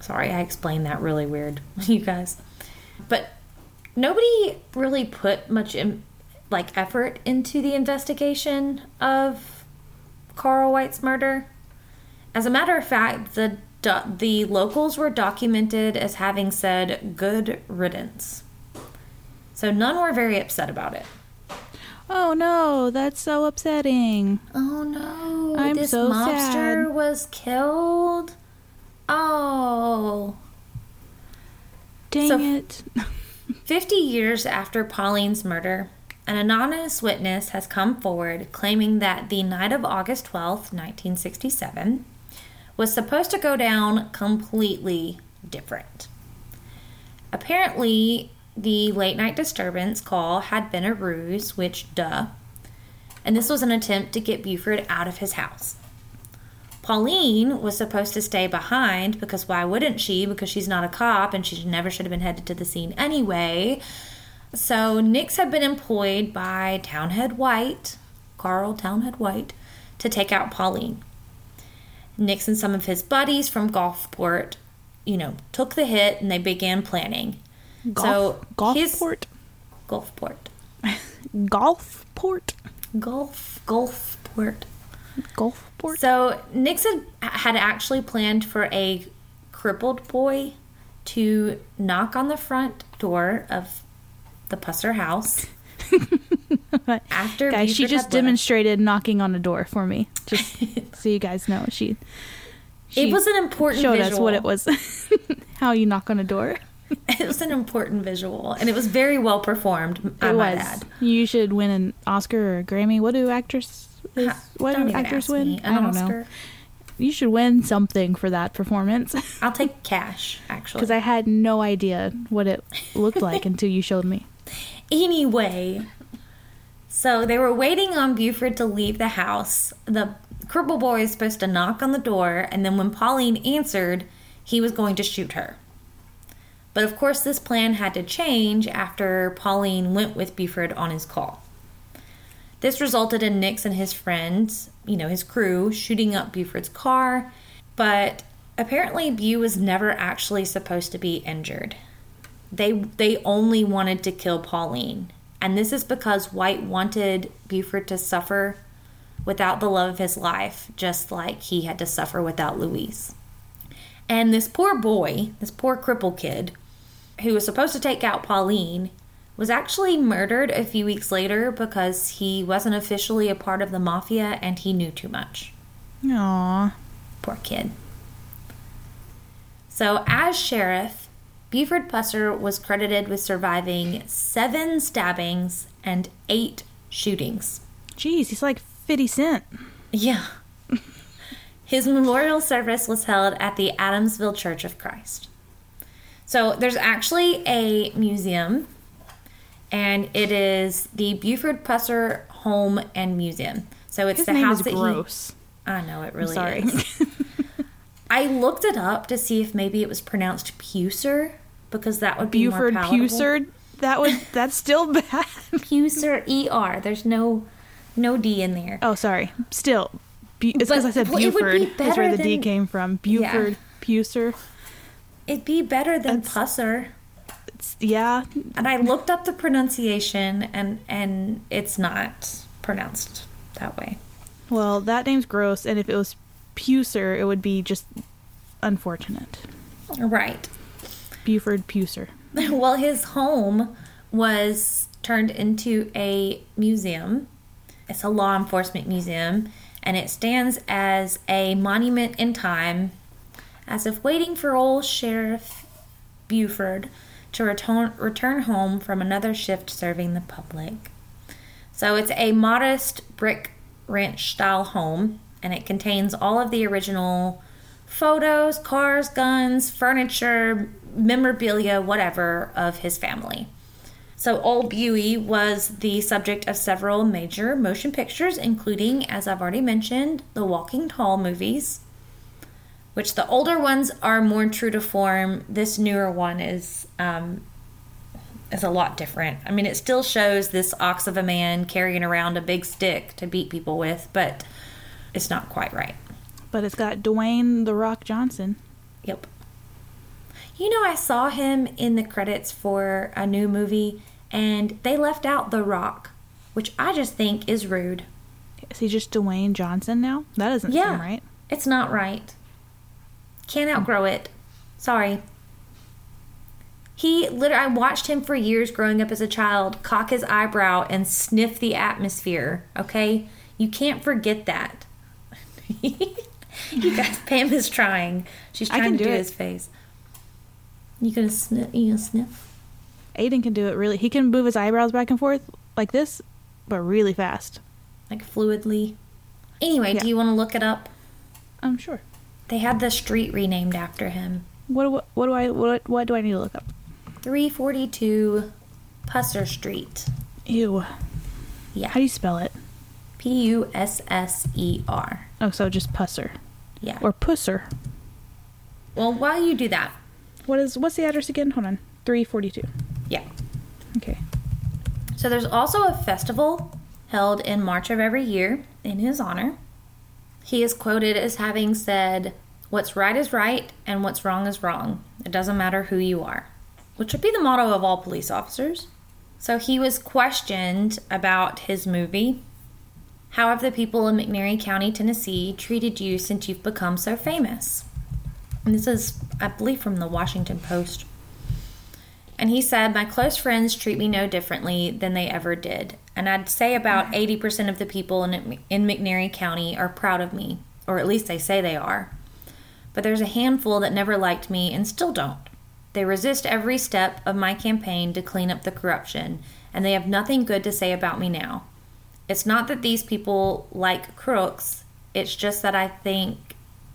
Sorry, I explained that really weird, you guys. But nobody really put much in, like effort into the investigation of Carl White's murder. As a matter of fact, the do- the locals were documented as having said "good riddance," so none were very upset about it. Oh no, that's so upsetting. Oh no! I'm this so mobster sad. was killed. Oh. Dang So- it. 50 years after Pauline's murder, an anonymous witness has come forward claiming that the night of August 12th, 1967, was supposed to go down completely different. Apparently, the late night disturbance call had been a ruse, which, duh, and this was an attempt to get Buford out of his house. Pauline was supposed to stay behind because why wouldn't she? Because she's not a cop and she never should have been headed to the scene anyway. So Nix had been employed by Towhead White, Carl Towhead White, to take out Pauline. Nix and some of his buddies from Gulfport, you know, took the hit and they began planning. Golf, so Gulfport? Gulfport, Gulfport? Gulf, Gulfport. Gulfport? So Nixon had actually planned for a crippled boy to knock on the front door of the Pusser house after guys, she just left. demonstrated knocking on a door for me. Just so you guys know. She, she It was an important showed visual. us what it was. how you knock on a door. It was an important visual, and it was very well performed. I it was. add. You should win an Oscar or a Grammy. What do actors is, what don't do actors win? I don't know. You should win something for that performance I'll take cash, actually. because I had no idea what it looked like until you showed me. Anyway, so they were waiting on Buford to leave the house. The cripple boy is supposed to knock on the door, and then when Pauline answered, he was going to shoot her. But of course, this plan had to change after Pauline went with Buford on his call. This resulted in Nix and his friends, you know, his crew, shooting up Buford's car, but apparently Bu was never actually supposed to be injured. They they only wanted to kill Pauline. And this is because White wanted Buford to suffer without the love of his life, just like he had to suffer without Louise. And this poor boy, this poor cripple kid, who was supposed to take out Pauline, was actually murdered a few weeks later because he wasn't officially a part of the mafia and he knew too much. Aww. Poor kid. So, as sheriff, Buford Pusser was credited with surviving seven stabbings and eight shootings. Jeez, he's like 50 Cent. Yeah. His memorial service was held at the Adamsville Church of Christ. So there's actually a museum, and it is the Buford Pusser Home and Museum. So it's His the house is that gross. he. I know it really Sorry. is. I looked it up to see if maybe it was pronounced Puser because that would be Buford more palatable. Pusard. That would that's still bad. Puser E R. There's no no D in there. Oh, sorry. Still, Bu- it's because I said well, it be Buford. That's where the D came from. Buford, Puser. It'd be better than That's- Pusser. It's, yeah, And I looked up the pronunciation and and it's not pronounced that way. well, that name's gross, and if it was Puser, it would be just unfortunate. Right. Buford Pucer. Well, his home was turned into a museum. It's a law enforcement museum, and it stands as a monument in time, as if waiting for old Sheriff Buford to return, return home from another shift serving the public. So it's a modest brick ranch style home, and it contains all of the original photos, cars, guns, furniture, memorabilia, whatever of his family. So, Old Buey was the subject of several major motion pictures, including, as I've already mentioned, the Walking Tall movies, which the older ones are more true to form. This newer one is um, is a lot different. I mean, it still shows this ox of a man carrying around a big stick to beat people with, but it's not quite right. But it's got Dwayne the Rock Johnson. Yep. You know, I saw him in the credits for a new movie, and they left out The Rock, which I just think is rude. Is he just Dwayne Johnson now? That doesn't Yeah. seem right. It's not right. Can't outgrow it. Sorry. He literally, I watched him for years growing up as a child cock his eyebrow and sniff the atmosphere, okay? You can't forget that. you guys, Pam is trying. She's trying to do do it. his face. You gonna sniff? You gonna sniff? Aiden can do it really. He can move his eyebrows back and forth like this, but really fast. Like fluidly? Anyway, Yeah. do you want to look it up? I'm sure. They had the street renamed after him. What do, what do I what what do I need to look up? 342 Pusser Street. Ew. Yeah. How do you spell it? P U S S E R. Oh, so just pusser Yeah. or pusser. well, while you do that, What is what's the address again? Hold on. 342. yeah. Okay. So there's also a festival held in March of every year in his honor. He is quoted as having said, What's right is right and what's wrong is wrong. It doesn't matter who you are, which would be the motto of all police officers. So he was questioned about his movie. How have the people in McNairy County, Tennessee treated you since you've become so famous? And this is, I believe, from the Washington Post. And he said, My close friends treat me no differently than they ever did. And I'd say about 80% of the people in, in McNairy County are proud of me, or at least they say they are. But there's a handful that never liked me and still don't. They resist every step of my campaign to clean up the corruption, and they have nothing good to say about me now. It's not that these people like crooks, it's just that I think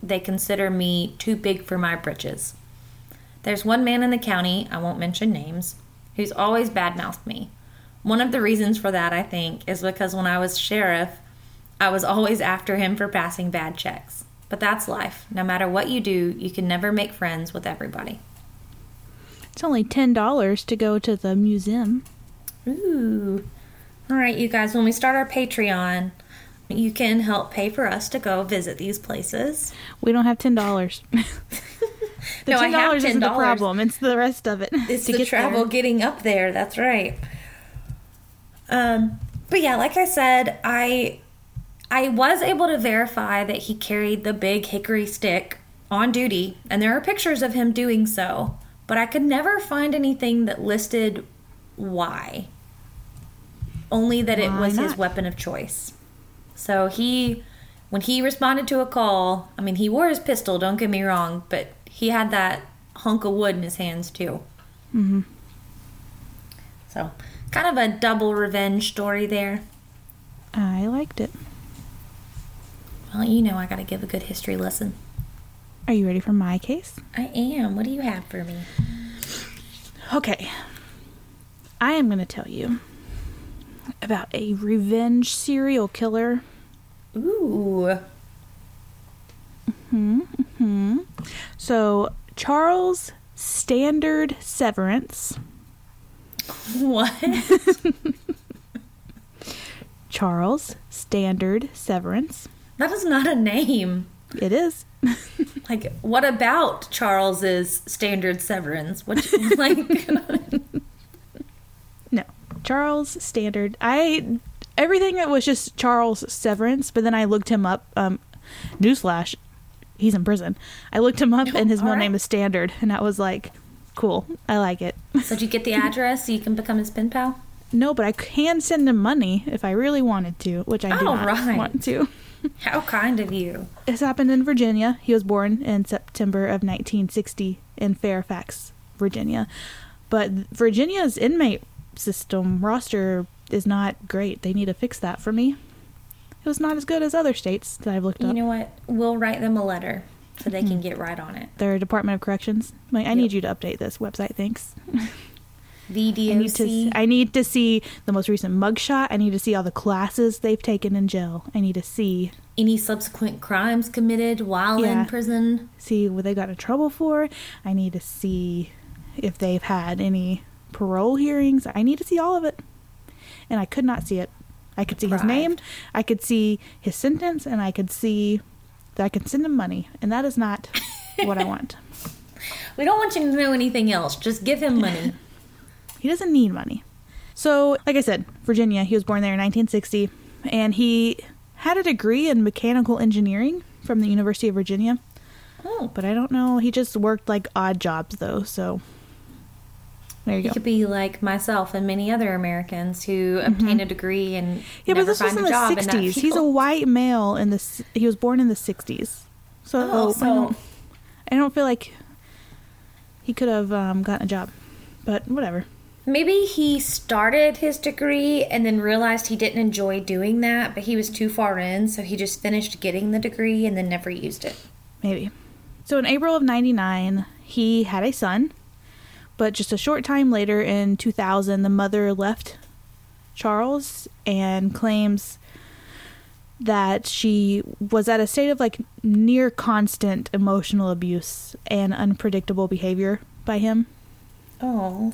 they consider me too big for my britches. There's one man in the county, I won't mention names, who's always badmouthed me. One of the reasons for that, I think, is because when I was sheriff, I was always after him for passing bad checks. But that's life. No matter what you do, you can never make friends with everybody. It's only ten dollars to go to the museum. Ooh. All right, you guys, when we start our Patreon, you can help pay for us to go visit these places. We don't have ten dollars. the No, I ten have dollars isn't the $10. problem. It's the rest of it. It's to the get travel there. getting up there. That's right. Um, but yeah, like I said, I I was able to verify that he carried the big hickory stick on duty, and there are pictures of him doing so. But I could never find anything that listed why. Only that it Why was his weapon of choice. So he, when he responded to a call, I mean, he wore his pistol. Don't get me wrong, but he had that hunk of wood in his hands too. Mm-hmm. So, kind of a double revenge story there. I liked it. Well, you know, I got to give a good history lesson. Are you ready for my case? I am. What do you have for me? Okay. I am going to tell you about a revenge serial killer. Ooh. Hmm. Hmm. So, Charles Standard Severance. What? Charles Standard Severance. that is not a name. It is. Like, what about Charles's standard severance? What, like, No. Charles Standard. I everything that was just Charles Severance, but then I looked him up. Um, newsflash, he's in prison. I looked him up, and his middle right. name is Standard, and I was like, cool. I like it. so did you get the address so you can become his pen pal? No, but I can send him money if I really wanted to, which I do not right. want to. How kind of you. This happened in Virginia. He was born in September of 1960 in Fairfax, Virginia. But Virginia's inmate system roster is not great. They need to fix that for me. It was not as good as other states that I've looked You up. know what? We'll write them a letter so they can hmm. get right on it. Their Department of Corrections. Like, I Yep. need you to update this website. Thanks. VDOC. I need to. I need to see the most recent mugshot. I need to see all the classes they've taken in jail. I need to see Any subsequent crimes committed while Yeah. in prison? see what they got in trouble for. I need to see if they've had any parole hearings. I need to see all of it. And I could not see it. I could see his name, I could see his sentence, and I could see that I can send him money. And that is not what I want. We don't want you to know anything else. Just give him money. He doesn't need money. So, like I said, Virginia, he was born there in 1960, and he had a degree in mechanical engineering from the University of Virginia. Oh, But I don't know. He just worked like odd jobs, though. So, there you he go. could be like myself and many other Americans who obtain a degree and Mm-hmm. Yeah, never but this was in a the job in that 60s. He's a white male in the. He was born in the 60s. So, Oh, I, don't, I don't feel like he could have um, gotten a job. But whatever. Maybe he started his degree and then realized he didn't enjoy doing that, but he was too far in, so he just finished getting the degree and then never used it. Maybe. So in April of 99, he had a son. But just a short time later, in 2000, the mother left Charles and claims that she was at a state of like near constant emotional abuse and unpredictable behavior by him. Oh.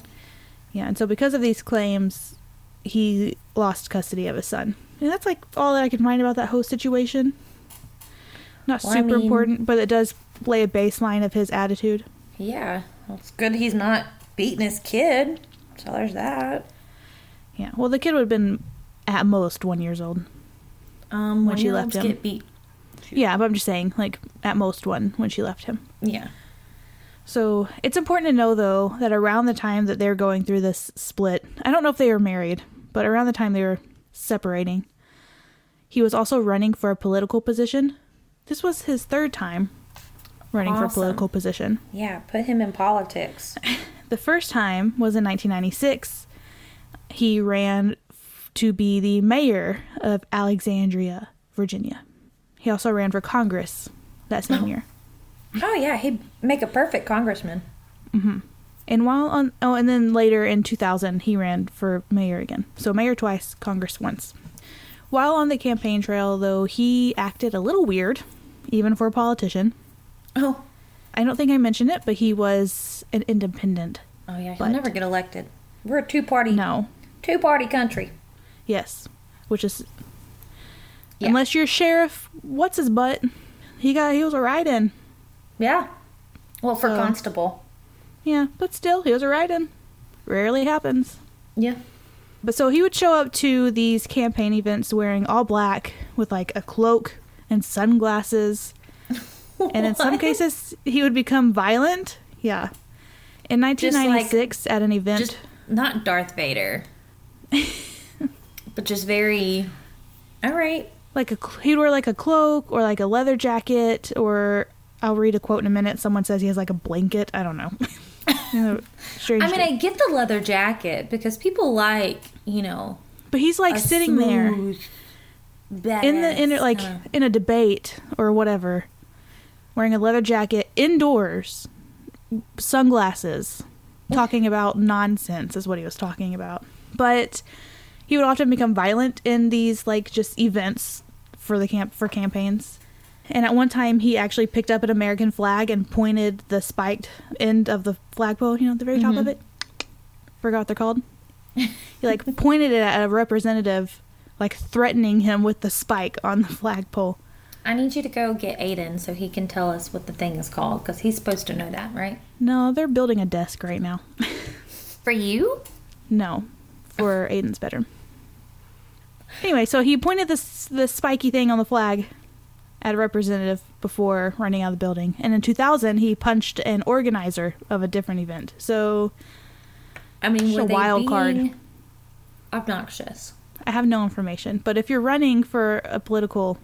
Yeah, and so because of these claims, he lost custody of his son. And that's like all that I can find about that whole situation. Not Well, I super mean- important, but it does lay a baseline of his attitude. Yeah. Well, it's good he's not beating his kid. So there's that. Yeah. Well, the kid would have been at most one years old. Um, When she left him. get beat. Yeah, but I'm just saying, like at most one when she left him. Yeah. So it's important to know though that around the time that they're going through this split, I don't know if they were married, but around the time they were separating, he was also running for a political position. This was his third time running for a political position. Yeah, put him in politics. The first time was in 1996. He ran to be the mayor of Alexandria, Virginia. He also ran for Congress that same year. oh yeah, he'd make a perfect congressman. Mm-hmm. And while on, oh, and then later in 2000, he ran for mayor again. So mayor twice, Congress once. While on the campaign trail, though, he acted a little weird, even for a politician. Oh. I don't think I mentioned it, but he was an independent. Oh yeah, he'll But- never get elected. We're a two party No. two party country. Yes, which is Yeah. unless you're sheriff. What's his butt? He got he was a write-in. Yeah. Well, for So- constable. Yeah, but still, he was a write-in. Rarely happens. Yeah. But so he would show up to these campaign events wearing all black with like a cloak and sunglasses. And in some cases, he would become violent. Yeah. In Just like- 1996, at an event, just not Darth Vader, but just very. All right. like a he'd wear like a cloak or like a leather jacket, or I'll read a quote in a minute. Someone says he has like a blanket. I don't know. You know. I mean. I get the leather jacket because people like, you know, but he's like sitting there smooth, in the in like kinda- in a debate or whatever, wearing a leather jacket indoors, sunglasses, talking about nonsense is what he was talking about. But he would often become violent in these like just events for the camp for campaigns. And at one time, he actually picked up an American flag and pointed the spiked end of the flagpole, you know, at the very top of mm-hmm. it. Forgot what they're called. he like pointed it at a representative, like threatening him with the spike on the flagpole. I need you to go get Aiden so he can tell us what the thing is called because he's supposed to know that, right? No, they're building a desk right now. For you? no, for Aiden's bedroom. Anyway, so he pointed this the spiky thing on the flag at a representative before running out of the building, and in 2000 he punched an organizer of a different event. So I mean, were a wild card. obnoxious? I have no information, but if you're running for a political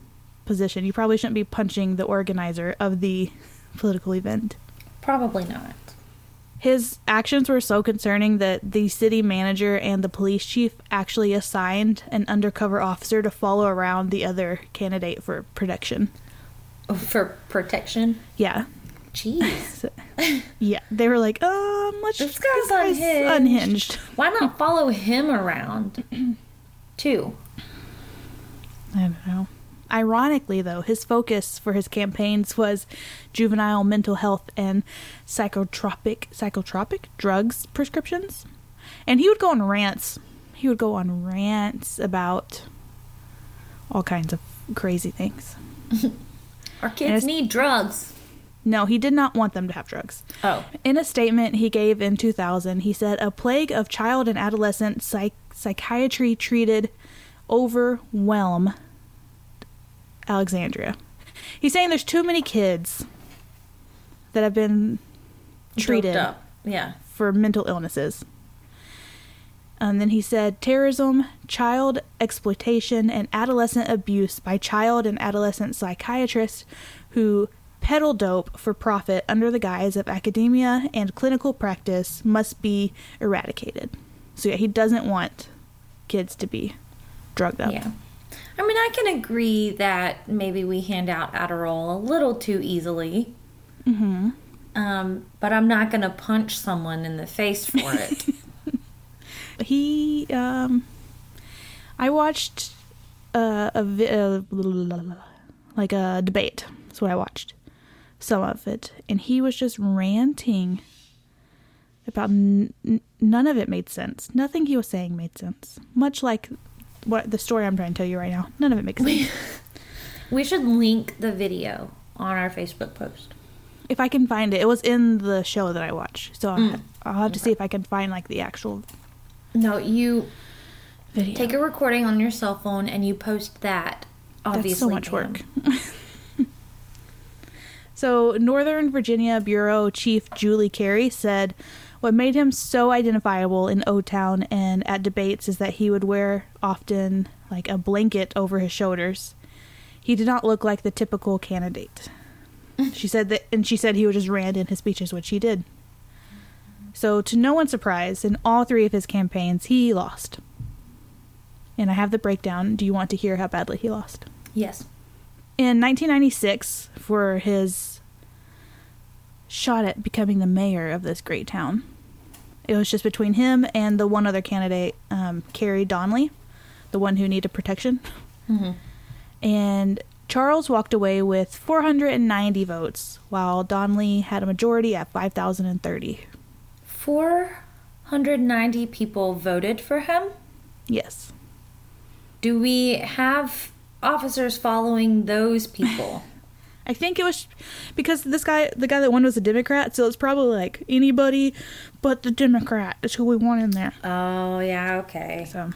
position, you probably shouldn't be punching the organizer of the political event. Probably not. His actions were so concerning that the city manager and the police chief actually assigned an undercover officer to follow around the other candidate for protection. For protection? Yeah. Jeez. So- yeah. They were like, um, let's This this guy's guy's unhinged. unhinged. Why not follow him around? Too. I don't know. Ironically, though, his focus for his campaigns was juvenile mental health and psychotropic psychotropic drugs prescriptions. And he would go on rants. He would go on rants about all kinds of crazy things. Our kids need drugs. No, he did not want them to have drugs. Oh. In a statement he gave in 2000, he said, A plague of child and adolescent psych- psychiatry treated overwhelm Alexandria. He's saying there's too many kids that have been treated up. Yeah. for mental illnesses. And then he said terrorism, child exploitation, and adolescent abuse by child and adolescent psychiatrists who peddle dope for profit under the guise of academia and clinical practice must be eradicated. So, yeah, he doesn't want kids to be drugged up. Yeah. I mean, I can agree that maybe we hand out Adderall a little too easily. hmm Um, but I'm not going to punch someone in the face for it. He, um, I watched uh, a, vi- uh, like a debate. That's what I watched. Some of it, and he was just ranting about n- n- none of it made sense. Nothing he was saying made sense. Much like what the story I'm trying to tell you right now. None of it makes sense. we should link the video on our Facebook post. if I can find it, it was in the show that I watched. So I'll, Mm. I'll have to see if I can find like the actual No, you video. take a recording on your cell phone and you post that. Obviously, That's so much work. so, Northern Virginia Bureau Chief Julie Carey said what made him so identifiable in O Town and at debates is that he would wear often like a blanket over his shoulders. He did not look like the typical candidate. she said that, and she said he would just rant in his speeches, which he did. So, to no one's surprise, in all three of his campaigns, he lost. And I have the breakdown. Do you want to hear how badly he lost? Yes. In 1996, for his shot at becoming the mayor of this great town, it was just between him and the one other candidate, um, Kerry Donnelly, the one who needed protection. hmm And Charles walked away with 490 votes, while Donnelly had a majority at 5,030. 490 people voted for him. Yes. Do we have officers following those people? I think it was because this guy, the guy that won was a Democrat, so it's probably like anybody but the Democrat is who we want in there. oh, yeah, okay. So,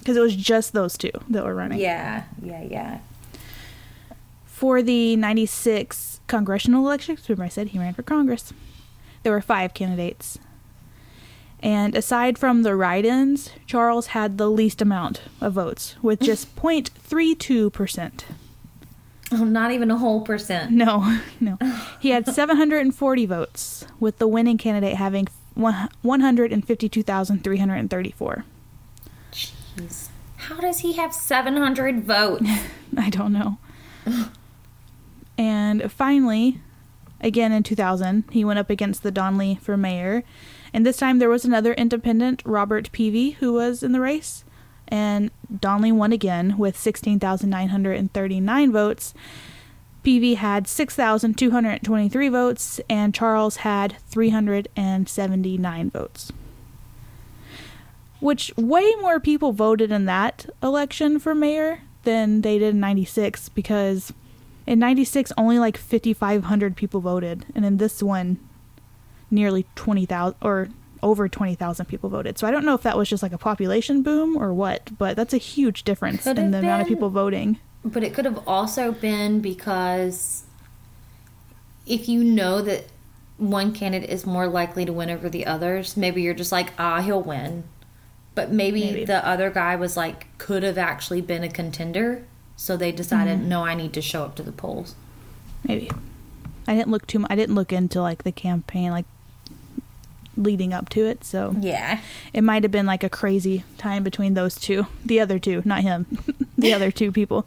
because it was just those two that were running. Yeah, yeah, yeah. For the 96 congressional elections, remember I said he ran for Congress, there were five candidates. And aside from the write ins, Charles had the least amount of votes with just 0.32%. Oh, not even a whole percent. No, no. He had 740 votes, with the winning candidate having one- 152,334. Jeez. How does he have 700 votes? I don't know. and finally, again in 2000, he went up against the Donley for mayor. And this time there was another independent, Robert Peavy, who was in the race. And Donley won again with 16,939 votes. Peavy had 6,223 votes, and Charles had 379 votes. Which way more people voted in that election for mayor than they did in 96 because in 96 only like 5500 people voted and in this one nearly 20,000 or over 20,000 people voted. So I don't know if that was just like a population boom or what, but that's a huge difference in the amount of people voting. But it could have also been because if you know that one candidate is more likely to win over the others, maybe you're just like, ah, he'll win. But maybe, Maybe. the other guy was like, could have actually been a contender. So they decided, Mm-hmm. no, I need to show up to the polls. Maybe. I didn't look too I didn't look into like the campaign like leading up to it, so Yeah. it might have been like a crazy time between those two. The other two, not him. the other two people.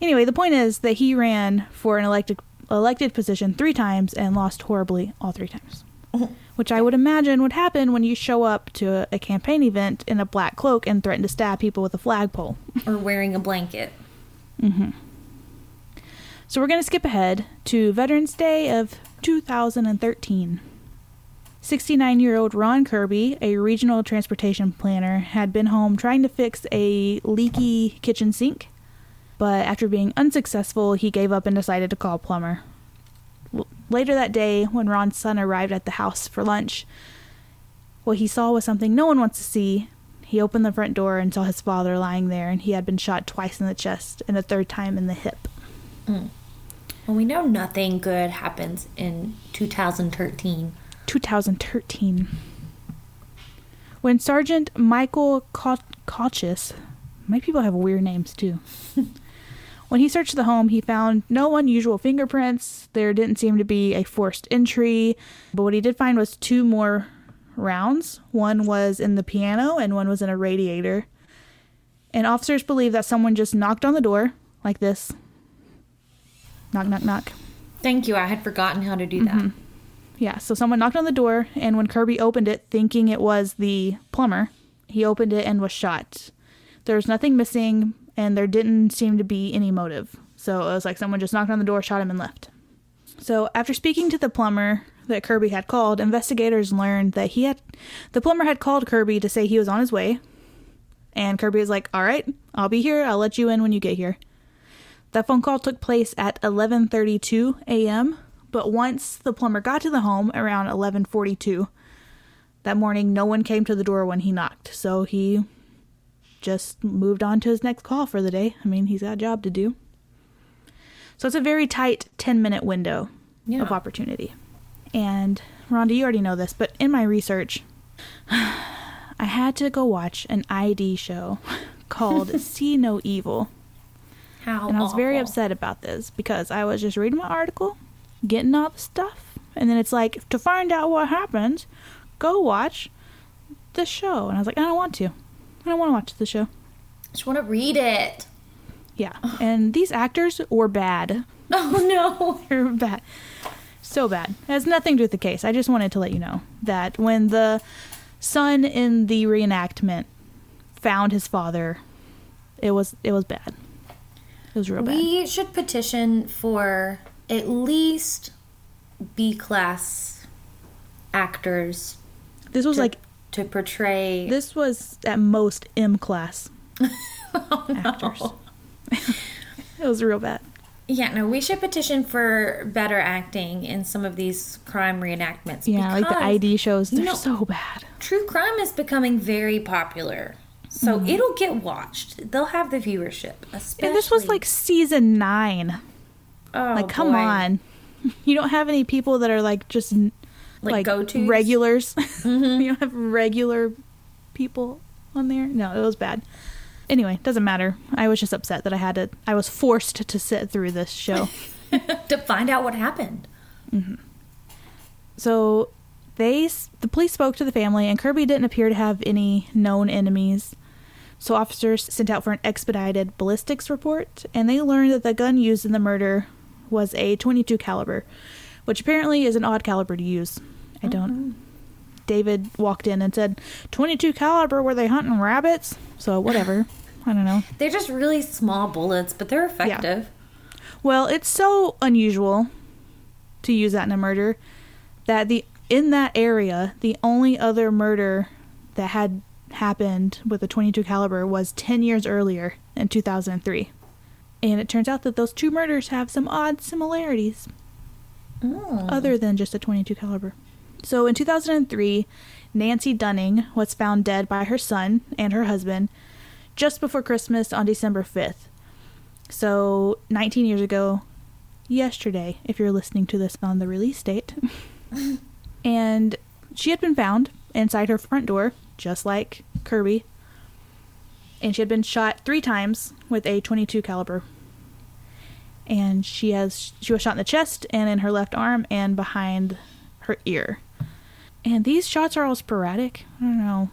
Anyway, the point is that he ran for an elected elected position 3 times and lost horribly all 3 times. Which I would imagine would happen when you show up to a, a campaign event in a black cloak and threaten to stab people with a flagpole. Or wearing a blanket. Mm-hmm. So we're going to skip ahead to Veterans Day of 2013. 69 year old Ron Kirby, a regional transportation planner, had been home trying to fix a leaky kitchen sink. But after being unsuccessful, he gave up and decided to call a plumber. Later that day, when Ron's son arrived at the house for lunch, what he saw was something no one wants to see. He opened the front door and saw his father lying there, and he had been shot twice in the chest and a third time in the hip. Mm. Well, we know nothing good happens in 2013. 2013. When Sergeant Michael Cauchus, my people have weird names too. when he searched the home, he found no unusual fingerprints. There didn't seem to be a forced entry, but what he did find was two more rounds. One was in the piano and one was in a radiator. And officers believe that someone just knocked on the door like this. Knock, knock, knock. Thank you. I had forgotten how to do that. Mm-hmm. Yeah, so someone knocked on the door, and when Kirby opened it, thinking it was the plumber, he opened it and was shot. There was nothing missing, and there didn't seem to be any motive. So it was like someone just knocked on the door, shot him, and left. So after speaking to the plumber that Kirby had called, investigators learned that he had the plumber had called Kirby to say he was on his way, and Kirby was like, "All right, I'll be here. I'll let you in when you get here." That phone call took place at 11:32 a.m., but once the plumber got to the home around 11:42 that morning, no one came to the door when he knocked. So he just moved on to his next call for the day. I mean, he's got a job to do. So it's a very tight 10-minute window Yeah. of opportunity. And Rhonda, you already know this, but in my research, I had to go watch an ID show called See No Evil. How And I was very upset about this because I was just reading my article, getting all the stuff, and then it's like to find out what happens, go watch the show. And I was like, I don't want to. I don't want to watch the show. I just want to read it. Yeah. And these actors were bad. Oh no. They're bad. So bad. It has nothing to do with the case. I just wanted to let you know that when the son in the reenactment found his father, it was it was bad. It was real bad. We should petition for at least B class actors This was to, like to portray This was at most M class. actors. it was real bad. Yeah, no, we should petition for better acting in some of these crime reenactments. Yeah, like the ID shows, they're know- so bad. True crime is becoming very popular. So Mm-hmm. it'll get watched. They'll have the viewership. Especially. And this was like season nine. Oh, like, come boy. on. You don't have any people that are like just Like like, go-tos? regulars. Mm-hmm. you don't have regular people on there. No, it was bad. Anyway, doesn't matter. I was just upset that I had to. I was forced to sit through this show. to find out what happened. Mm-hmm. So they the police spoke to the family and Kirby didn't appear to have any known enemies. So officers sent out for an expedited ballistics report and they learned that the gun used in the murder was a 22 caliber, which apparently is an odd caliber to use. I oh, don't David walked in and said, "22 caliber were they hunting rabbits?" So whatever. I don't know. They're just really small bullets, but they're effective. Well, it's so unusual to use that in a murder that the in that area, the only other murder that had happened with a 22 caliber was 10 years earlier in 2003. And it turns out that those two murders have some odd similarities Mm. other than just a 22 caliber. So in 2003, Nancy Dunning was found dead by her son and her husband just before Christmas on December 5th. So 19 years ago, yesterday, if you're listening to this on the release date. and she had been found inside her front door, just like Kirby. And she had been shot 3 times with a 22 caliber and she has she was shot in the chest and in her left arm and behind her ear. And these shots are all sporadic. I don't know,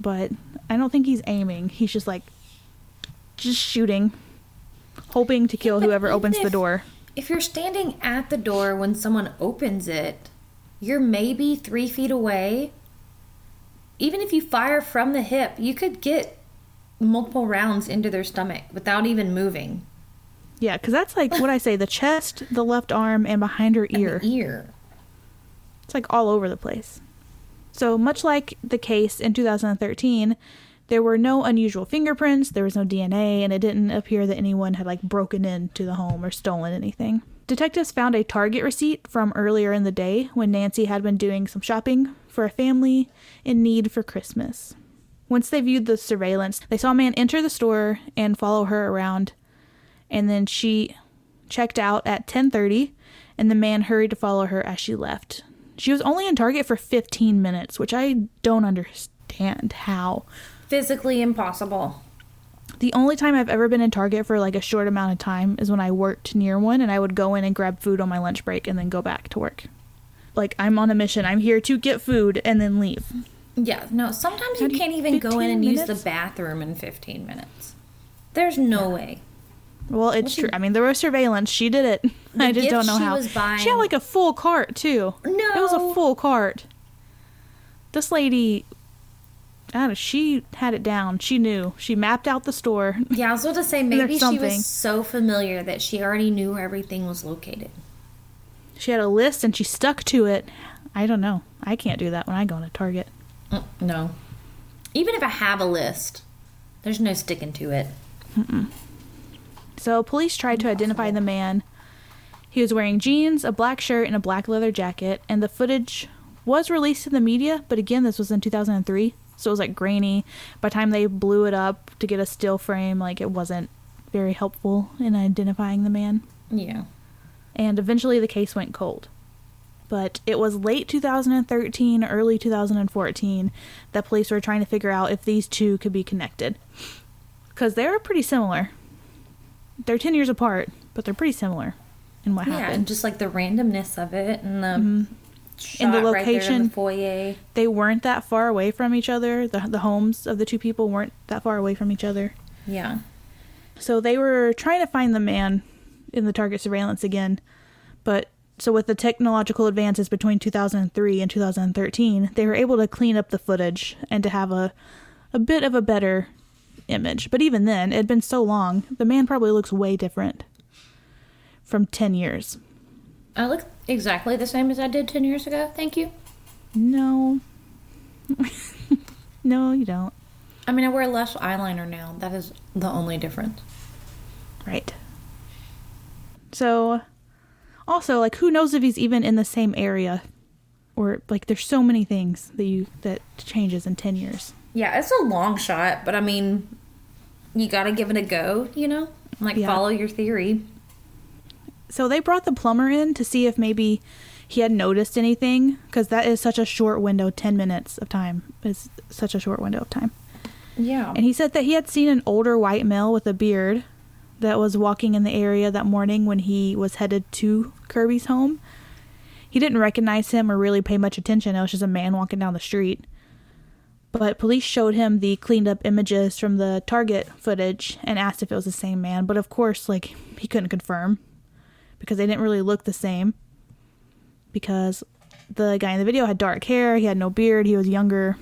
but I don't think he's aiming. He's just like just shooting, hoping to kill but whoever opens the door. If you're standing at the door when someone opens it, you're maybe three feet away. Even if you fire from the hip, you could get multiple rounds into their stomach without even moving. Yeah, because that's like what I say: the chest, the left arm, and behind her ear. ear. It's like all over the place. So, much like the case in 2013, there were no unusual fingerprints, there was no DNA, and it didn't appear that anyone had like broken into the home or stolen anything. Detectives found a Target receipt from earlier in the day when Nancy had been doing some shopping for a family in need for Christmas. Once they viewed the surveillance, they saw a man enter the store and follow her around, and then she checked out at 10:30 and the man hurried to follow her as she left. She was only in Target for 15 minutes, which I don't understand how. Physically impossible. The only time I've ever been in Target for like a short amount of time is when I worked near one and I would go in and grab food on my lunch break and then go back to work. Like I'm on a mission. I'm here to get food and then leave. Yeah, no, sometimes you can't even go in 15 and use the bathroom in 15 minutes. There's no way. Well, it's she- true. I mean, there was surveillance. She did it. I just don't know she how. buying- She had like a full cart too. No, it was a full cart. This lady, I don't know, she had it down. She knew. She mapped out the store. Yeah, I was about to say maybe she was so familiar that she already knew where everything was located. She had a list and she stuck to it. I don't know. I can't do that when I go to Target. Mm, no. Even if I have a list, there's no sticking to it. So police tried to identify the man. He was wearing jeans, a black shirt, and a black leather jacket, and the footage was released to the media, but again, this was in 2003, so it was like grainy. By the time they blew it up to get a still frame, like it wasn't very helpful in identifying the man. Yeah. And eventually the case went cold. But it was late 2013, early 2014 that police were trying to figure out if these two could be connected. Because they were pretty similar. They're 10 years apart, but they're pretty similar in what Yeah, and happened. just like the randomness of it and the mm-hmm. And shot the right there in location. the foyer. They weren't that far away from each other. The, the homes of the two people weren't that far away from each other. Yeah. So they were trying to find the man in the target surveillance again, but so with the technological advances between 2003 and 2013, they were able to clean up the footage and to have a a bit of a better image. But even then, it had been so long, the man probably looks way different from 10 years. I look exactly the same as I did 10 years ago. Thank you. No. no, you don't. I mean, I wear less eyeliner now. That is the only difference. Right. So, also, like, who knows if he's even in the same area? Or, like, there's so many things that you, that changes in 10 years. Yeah, it's a long shot, but I mean, you gotta give it a go, you know? Like, Yeah. follow your theory. So they brought the plumber in to see if maybe he had noticed anything, because that is such a short window. Ten minutes of time is such a short window of time. Yeah. And he said that he had seen an older white male with a beard that was walking in the area that morning when he was headed to Kirby's home. He didn't recognize him or really pay much attention. It was just a man walking down the street. But police showed him the cleaned up images from the Target footage and asked if it was the same man. But of course, like, he couldn't confirm because they didn't really look the same. Because the guy in the video had dark hair, he had no beard, he was younger.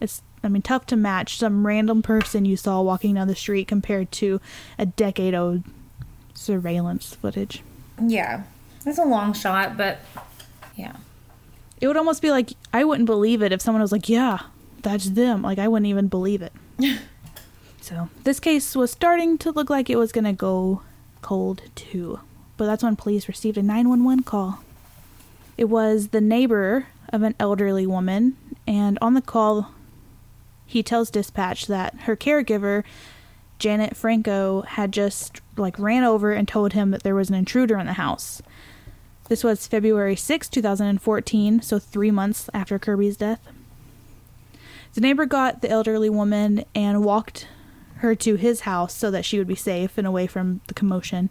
It's, I mean, tough to match some random person you saw walking down the street compared to a decade old surveillance footage. yeah. It's a long shot, but yeah. It would almost be like I wouldn't believe it if someone was like, "Yeah, that's them." Like I wouldn't even believe it. so this case was starting to look like it was gonna go cold too, but that's when police received a nine one one call. It was the neighbor of an elderly woman, and on the call, he tells dispatch that her caregiver, Janet Franco, had just like ran over and told him that there was an intruder in the house. This was February 6, 2014, so three months after Kirby's death. The neighbor got the elderly woman and walked her to his house so that she would be safe and away from the commotion.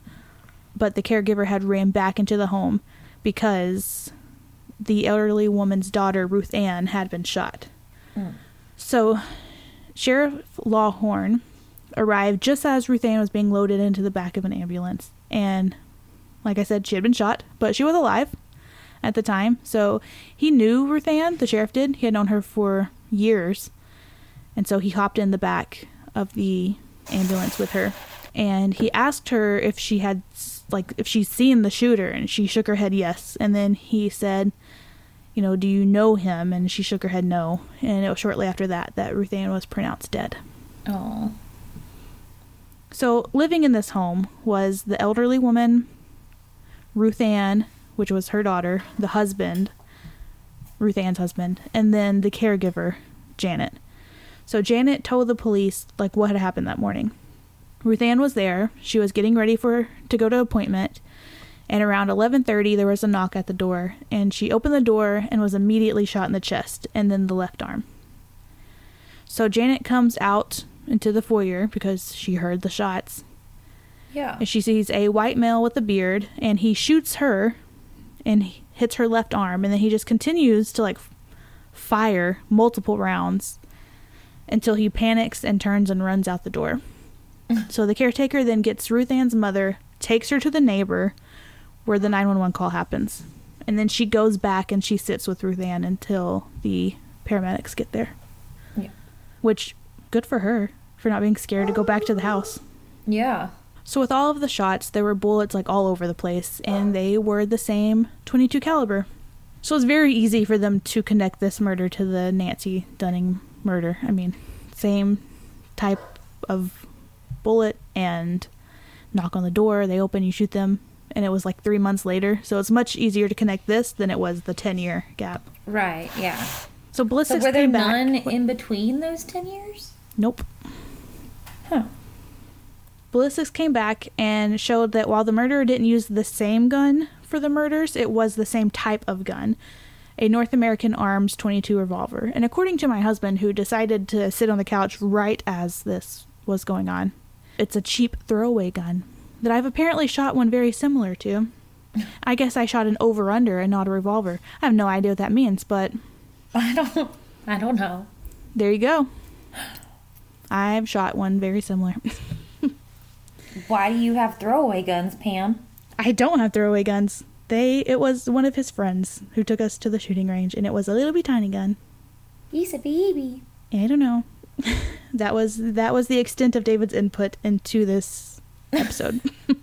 But the caregiver had ran back into the home because the elderly woman's daughter, Ruth Ann, had been shot. Hmm. So, Sheriff Lawhorne arrived just as Ruth Ann was being loaded into the back of an ambulance. And like I said, she had been shot, but she was alive at the time. So he knew Ruth Ann, the sheriff did. He had known her for years. And so he hopped in the back of the ambulance with her. And he asked her if she had, like, if she'd seen the shooter. And she shook her head yes. And then he said, you know, do you know him? And she shook her head no. And it was shortly after that that Ruth Ann was pronounced dead. Oh. So, living in this home was the elderly woman, Ruth Ann, which was her daughter, the husband, Ruth Ann's husband, and then the caregiver, Janet. So, Janet told the police like what had happened that morning. Ruth Ann was there. She was getting ready for to go to appointment, and around 11:30 there was a knock at the door, and she opened the door and was immediately shot in the chest and then the left arm. So Janet comes out into the foyer because she heard the shots. Yeah. And she sees a white male with a beard, and he shoots her and he hits her left arm, and then he just continues to like fire multiple rounds until he panics and turns and runs out the door. so the caretaker then gets Ruth Ann's mother, takes her to the neighbor where the 911 call happens. And then she goes back and she sits with Ruth Ann until the paramedics get there. Yeah. Which, good for her for not being scared to go back to the house. Yeah. So with all of the shots, there were bullets like all over the place, and they were the same 22 caliber. So it's very easy for them to connect this murder to the Nancy Dunning murder. I mean, same type of bullet and knock on the door, they open, you shoot them, and it was like three months later. So it's much easier to connect this than it was the 10 year gap. Right. Yeah. So So ballistics were there came back. none in between those ten years? Nope. Huh. Ballistics came back and showed that while the murderer didn't use the same gun for the murders, it was the same type of gun a North American Arms 22 revolver. And according to my husband, who decided to sit on the couch right as this was going on, it's a cheap throwaway gun that I've apparently shot one very similar to. I guess I shot an over under and not a revolver. I have no idea what that means, but I don't. I don't know. there you go. I've shot one very similar. Why do you have throwaway guns, Pam? I don't have throwaway guns. They it was one of his friends who took us to the shooting range and it was a little bit tiny gun. He's a baby. I don't know. that was that was the extent of David's input into this episode.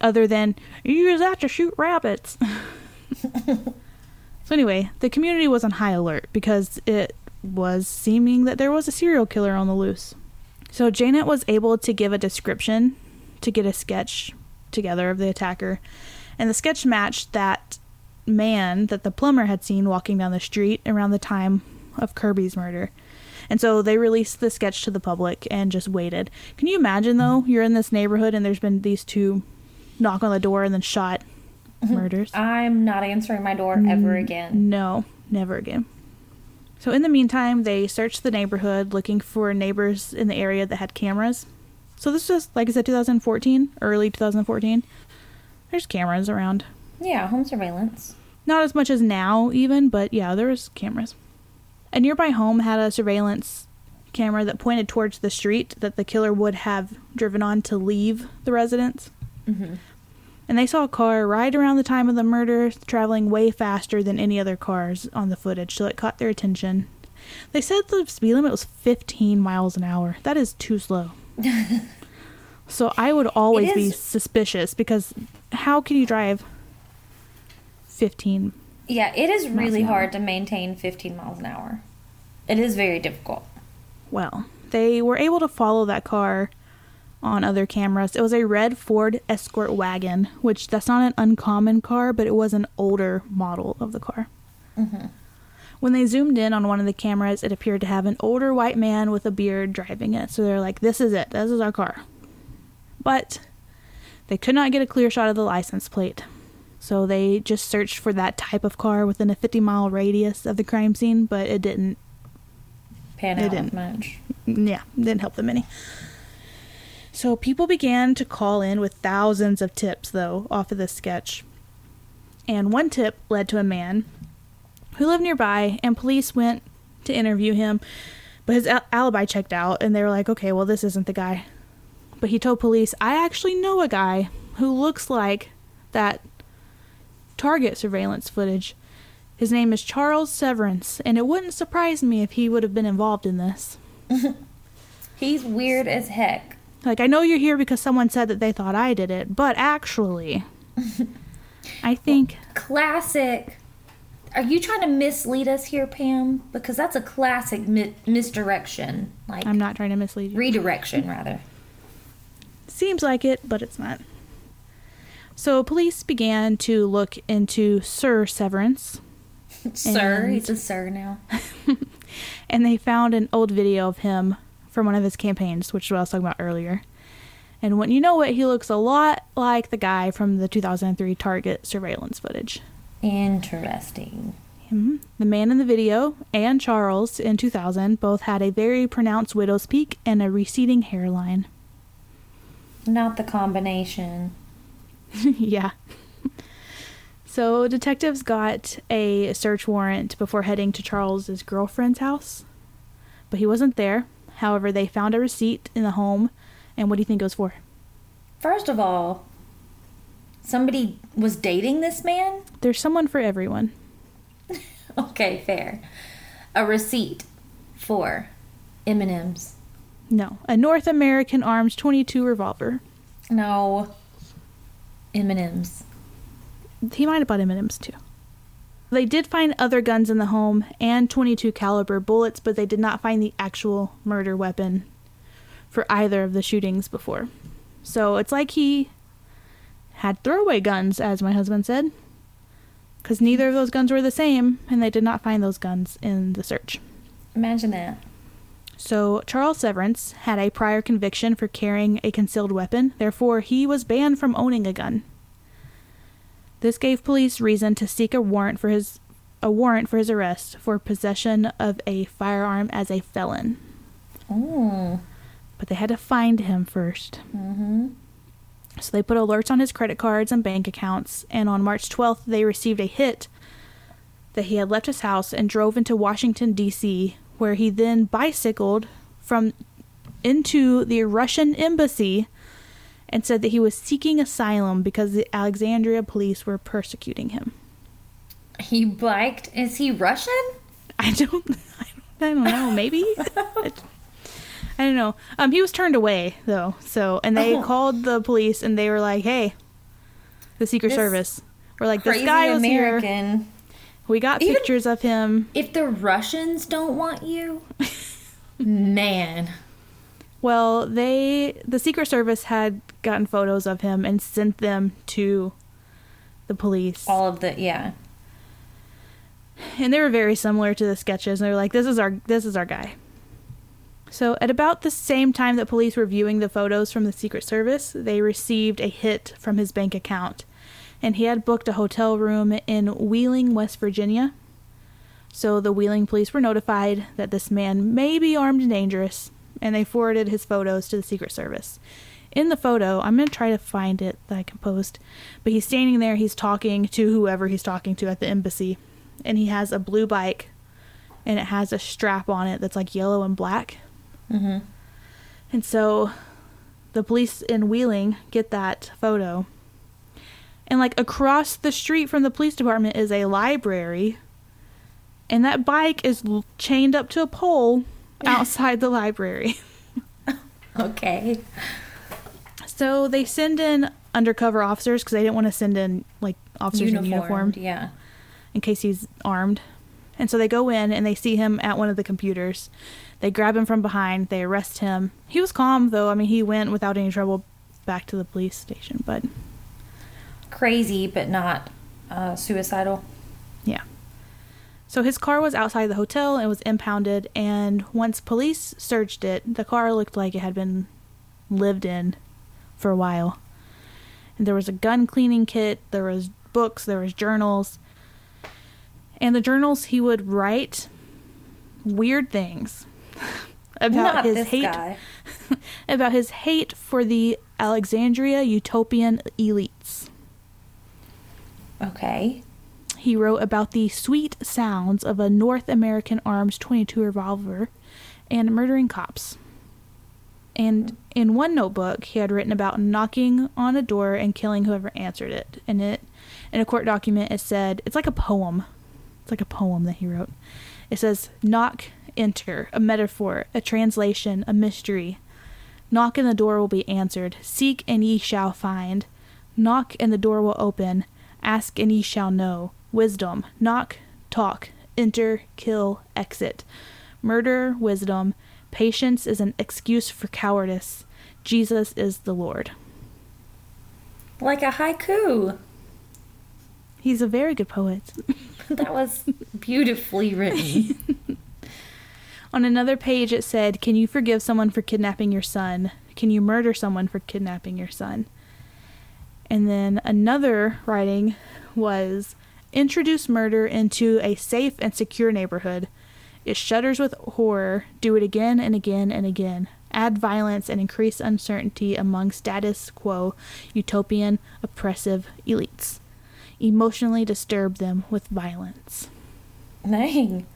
Other than you use that to shoot rabbits. so anyway, the community was on high alert because it was seeming that there was a serial killer on the loose. So Janet was able to give a description to get a sketch together of the attacker, and the sketch matched that man that the plumber had seen walking down the street around the time of Kirby's murder. And so they released the sketch to the public and just waited. Can you imagine though? You're in this neighborhood and there's been these two knock on the door and then shot mm-hmm. murders. I'm not answering my door ever again. No, never again. So in the meantime, they searched the neighborhood looking for neighbors in the area that had cameras. So this was like I said 2014, early 2014. There's cameras around. Yeah, home surveillance. Not as much as now even, but yeah, there was cameras. A nearby home had a surveillance camera that pointed towards the street that the killer would have driven on to leave the residence. Mm-hmm. And they saw a car right around the time of the murder traveling way faster than any other cars on the footage, so it caught their attention. They said the speed limit was 15 miles an hour. That is too slow. so I would always be suspicious because how can you drive 15? Yeah, it is really hard to maintain 15 miles an hour. It is very difficult. Well, they were able to follow that car on other cameras. It was a red Ford Escort wagon, which that's not an uncommon car, but it was an older model of the car. Mm-hmm. When they zoomed in on one of the cameras, it appeared to have an older white man with a beard driving it. So they're like, this is it. This is our car. But they could not get a clear shot of the license plate. So they just searched for that type of car within a 50 mile radius of the crime scene, but it didn't Pan It out didn't. much. yeah, didn't help them any. So people began to call in with thousands of tips, though, off of this sketch. And one tip led to a man who lived nearby, and police went to interview him, but his al- alibi checked out, and they were like, okay, well, this isn't the guy. But he told police, I actually know a guy who looks like that target surveillance footage. His name is Charles Severance, and it wouldn't surprise me if he would have been involved in this. He's weird as heck. Like, I know you're here because someone said that they thought I did it, but actually, I think Classic. Are you trying to mislead us here, Pam? Because that's a classic mi- misdirection. Like I'm not trying to mislead you. redirection, rather. Seems like it, but it's not. So, police began to look into Sir Severance, sir, And- he's a sir now. and they found an old video of him from one of his campaigns, which is what I was talking about earlier. And when you know it, he looks a lot like the guy from the 2003 Target surveillance footage. Interesting. Mhm. The man in the video and Charles in 2000 both had a very pronounced widow's peak and a receding hairline. Not the combination. yeah. So detectives got a search warrant before heading to Charles's girlfriend's house, but he wasn't there. However, they found a receipt in the home, and what do you think it was for? First of all, somebody was dating this man? There's someone for everyone. Okay, fair. A receipt for M&M's. No, a North American Arms 22 revolver. No. M&M's. He might have bought M&Ms too. They did find other guns in the home and 22 caliber bullets, but they did not find the actual murder weapon for either of the shootings before. So it's like he had throwaway guns, as my husband said, because neither of those guns were the same, and they did not find those guns in the search. Imagine that. So Charles Severance had a prior conviction for carrying a concealed weapon, therefore he was banned from owning a gun. This gave police reason to seek a warrant for his a warrant for his arrest for possession of a firearm as a felon. Oh. But they had to find him first. Mm-hmm. So they put alerts on his credit cards and bank accounts, and on March 12th, they received a hit that he had left his house and drove into Washington, D.C., where he then bicycled from into the Russian embassy and said that he was seeking asylum because the Alexandria police were persecuting him. He biked. Is he Russian? I don't, I don't, I don't know. Maybe I, don't know. Um, he was turned away though. So, and they Oh. called the police and they were like, "Hey, the Secret This Service." We're like, "This guy was here." American. We got Even- pictures of him. If the Russians don't want you, man. Well, they the Secret Service had gotten photos of him and sent them to the police. All of the yeah. and they were very similar to the sketches. And they were like, "This is our this is our guy." So, at about the same time that police were viewing the photos from the Secret Service, they received a hit from his bank account, and he had booked a hotel room in Wheeling, West Virginia. So, the Wheeling police were notified that this man may be armed and dangerous, and they forwarded his photos to the Secret Service. In the photo, I'm going to try to find it that I can post, but he's standing there, he's talking to whoever he's talking to at the embassy, and he has a blue bike, and it has a strap on it that's like yellow and black. Mm-hmm. And so the police in Wheeling get that photo. And like across the street from the police department is a library. And that bike is chained up to a pole outside the library. Okay. So they send in undercover officers because they didn't want to send in like officers in uniform Uniformed, yeah. in case he's armed. And so they go in and they see him at one of the computers. They grab him from behind, they arrest him. He was calm though. I mean, he went without any trouble back to the police station, but Crazy, but not uh, suicidal. yeah. So his car was outside the hotel and was impounded, and once police searched it, the car looked like it had been lived in for a while. And there was a gun cleaning kit, there was books, there was journals. And the journals he would write weird things about not his hate about his hate for the Alexandria utopian elites. Okay. He wrote about the sweet sounds of a North American Arms 22 revolver and murdering cops. And in one notebook, he had written about knocking on a door and killing whoever answered it. And it, in a court document, it said it's like a poem. It's like a poem that he wrote. It says, "Knock, enter, a metaphor, a translation, a mystery. Knock and the door will be answered. Seek and ye shall find. Knock and the door will open. Ask and ye shall know. Wisdom. Knock, talk, enter, kill, exit. Murder, wisdom. Patience is an excuse for cowardice. Jesus is the Lord. Like a haiku. He's a very good poet. That was beautifully written. On another page, it said, Can you forgive someone for kidnapping your son? Can you murder someone for kidnapping your son? And then another writing was, Introduce murder into a safe and secure neighborhood. It shudders with horror. Do it again and again and again. Add violence and increase uncertainty among status quo, utopian, oppressive elites. Emotionally disturb them with violence. Dang.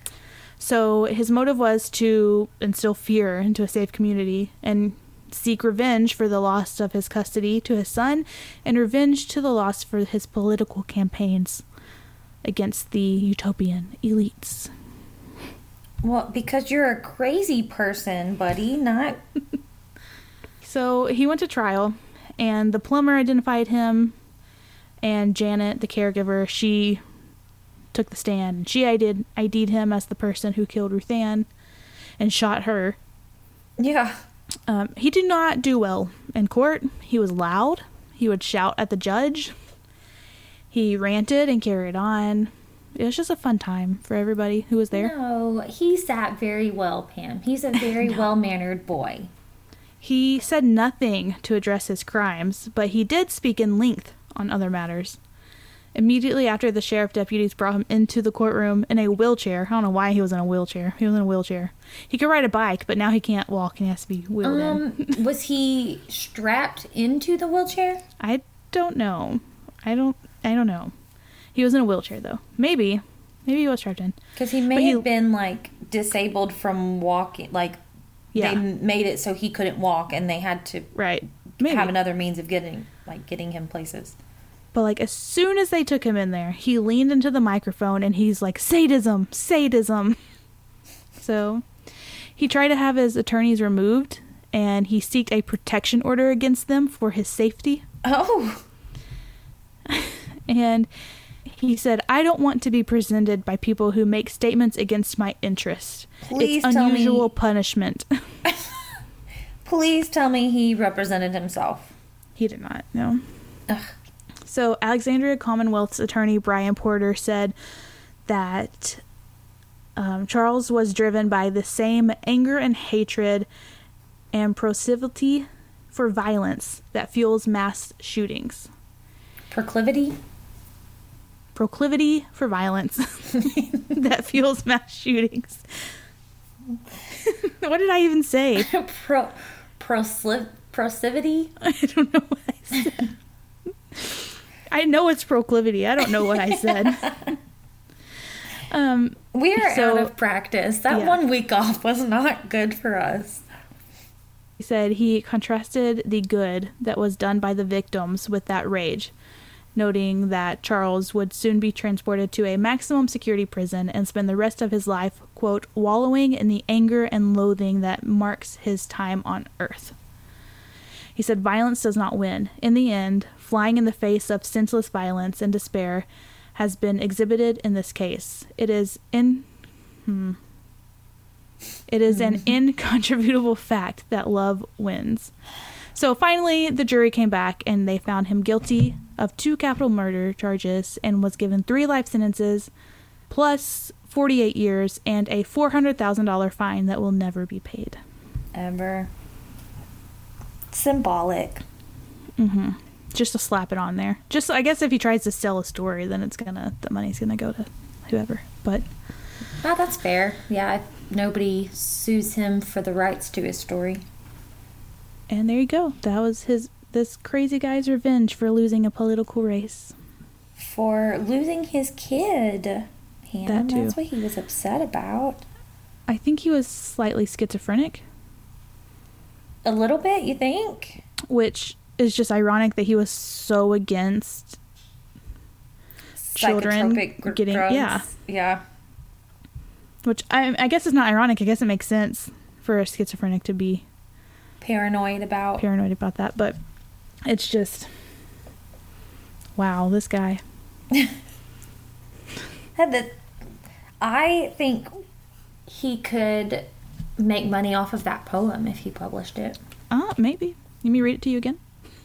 So his motive was to instill fear into a safe community and seek revenge for the loss of his custody to his son and revenge to the loss for his political campaigns against the utopian elites. Well, because you're a crazy person, buddy, not So he went to trial and the plumber identified him and Janet, the caregiver, she took the stand and she ID'd, ID'd him as the person who killed Ruth Ann and shot her Yeah. Um, he did not do well in court. He was loud. He would shout at the judge. He ranted and carried on. It was just a fun time for everybody who was there. No, he sat very well, Pam. He's a very well mannered boy. He said nothing to address his crimes, but he did speak in length on other matters. Immediately after the sheriff deputies brought him into the courtroom in a wheelchair. I don't know why he was in a wheelchair. He was in a wheelchair. He could ride a bike, but now he can't walk and he has to be wheeled in. Um, was he strapped into the wheelchair? I don't know. I don't. I don't know. He was in a wheelchair though. Maybe. Maybe he was strapped in. Because he may But he- have been like disabled from walking. Like Yeah. they made it so he couldn't walk, and they had to Right. Maybe. have another means of getting like getting him places. But like as soon as they took him in there, he leaned into the microphone and he's like, "Sadism, sadism." So, he tried to have his attorneys removed, and he sought a protection order against them for his safety. Oh, And He said, I don't want to be presented by people who make statements against my interest. Please it's tell me- unusual punishment. Please tell me he represented himself. he did not, no. Ugh. So, Alexandria Commonwealth's attorney Bryan Porter said that um, Charles was driven by the same anger and hatred and proclivity for violence that fuels mass shootings. Proclivity? Proclivity for violence that fuels mass shootings. what did I even say? Pro, prosli- proclivity? I don't know what I said. I know it's proclivity. I don't know what I said. um, We are So- out of practice. That Yeah. one week off was not good for us. he said he contrasted the good that was done by the victims with that rage, noting that Charles would soon be transported to a maximum security prison and spend the rest of his life, quote, wallowing in the anger and loathing that marks his time on earth. He said violence does not win. In the end, flying in the face of senseless violence and despair has been exhibited in this case. It is in hmm. It is an incontrovertible fact that love wins. So finally, the jury came back and they found him guilty of two capital murder charges and was given three life sentences plus 48 years and a $400,000 fine that will never be paid. Ever. Symbolic. Mm-hmm. Just to slap it on there. Just, I guess if he tries to sell a story, then it's gonna, the money's gonna go to whoever. But that's fair. Yeah, if nobody sues him for the rights to his story. And there you go. That was his this crazy guy's revenge for losing a political race. For losing his kid. Hannah, That too. that's what he was upset about. I think he was slightly schizophrenic, A little bit, you think? which is just ironic that he was so against Children gr- getting- drugs. yeah. Yeah. which I I guess is not ironic. I guess it makes sense for a schizophrenic to be Paranoid about. paranoid about that, but it's just wow, this guy. The, I think he could make money off of that poem if he published it. Uh, maybe. Let me read it to you again.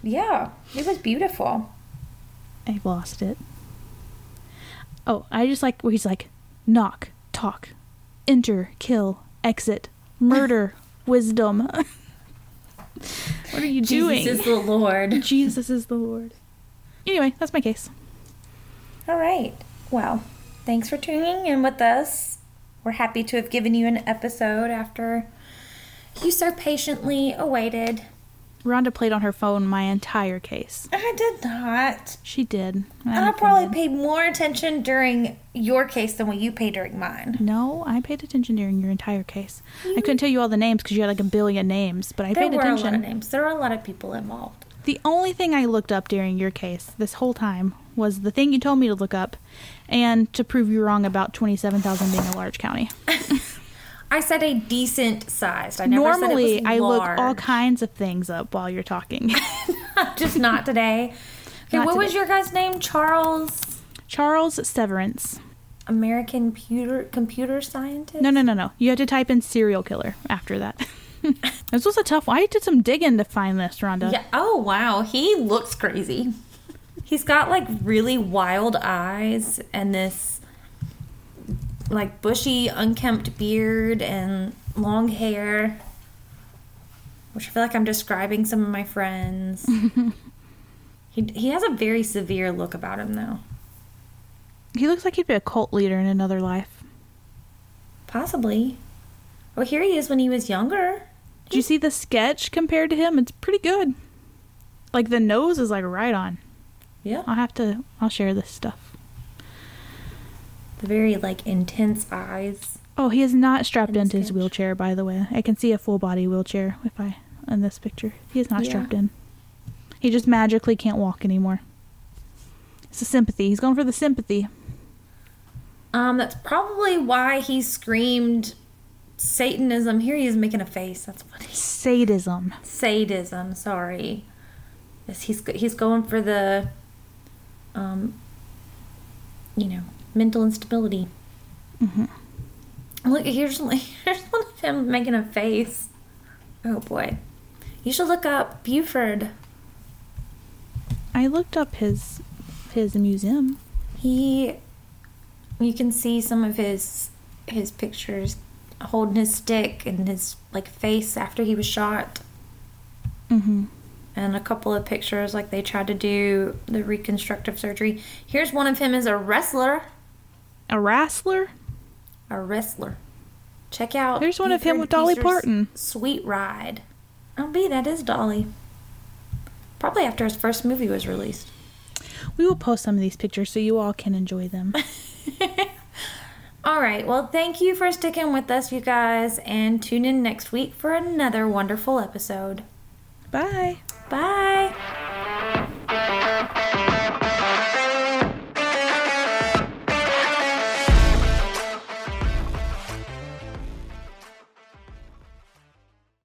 Yeah, it was beautiful. I've lost it. Oh, I just like where he's like, knock, talk, enter, kill, exit, murder, wisdom. what are you doing? Jesus is the Lord. Jesus is the Lord. Anyway, that's my case. All right. Well, thanks for tuning in with us. We're happy to have given you an episode after you so patiently awaited. Rhonda played on her phone my entire case. I did not. She did. I'm I probably paid more attention during your case than what you paid during mine. No, I paid attention during your entire case. I couldn't tell you all the names because you had like a billion names, but I There paid were a lot of names. There were a lot of people involved. The only thing I looked up during your case this whole time was the thing you told me to look up and to prove you wrong about 27,000 being a large county. I said a decent sized. I never Normally, said it was I look all kinds of things up while you're talking. Just not today. Okay, Not what was your guy's name? Charles, Charles Severance. American computer computer scientist. No, no, no, no. You had to type in serial killer after that. this was a tough one. I did some digging to find this, Rhonda. Yeah. Oh wow, he looks crazy. He's got like really wild eyes and this like bushy, unkempt beard and long hair. Which I feel like I'm describing some of my friends. he he has a very severe look about him though. He looks like he'd be a cult leader in another life. Possibly. Oh, here he is when he was younger. Did you see the sketch compared to him? It's pretty good. Like the nose is like right on. Yeah. I'll have to. I'll share this stuff. The very like intense eyes. Oh, he is not strapped In into his wheelchair. By the way, I can see a full body wheelchair if I in this picture. He is not Yeah. strapped in. He just magically can't walk anymore. It's a sympathy. He's going for the sympathy. Um, that's probably why he screamed Satanism. Here he is making a face. That's funny. Sadism. Sadism. Sorry. Yes, he's he's going for the um you know, mental instability. Look, here's here's one of him making a face. Oh boy, you should look up Buford. I looked up his his museum. He, you can see some of his his pictures holding his stick and his like face after he was shot, Mm-hmm. and a couple of pictures like they tried to do the reconstructive surgery. Here's one of him as a wrestler. A wrestler? A wrestler. Check out. There's one of him with Dolly Beeser's Parton. Sweet Ride. Oh, B, that is Dolly. Probably after his first movie was released. We will post some of these pictures so you all can enjoy them. All right. Well, thank you for sticking with us, you guys, and tune in next week for another wonderful episode. Bye. Bye.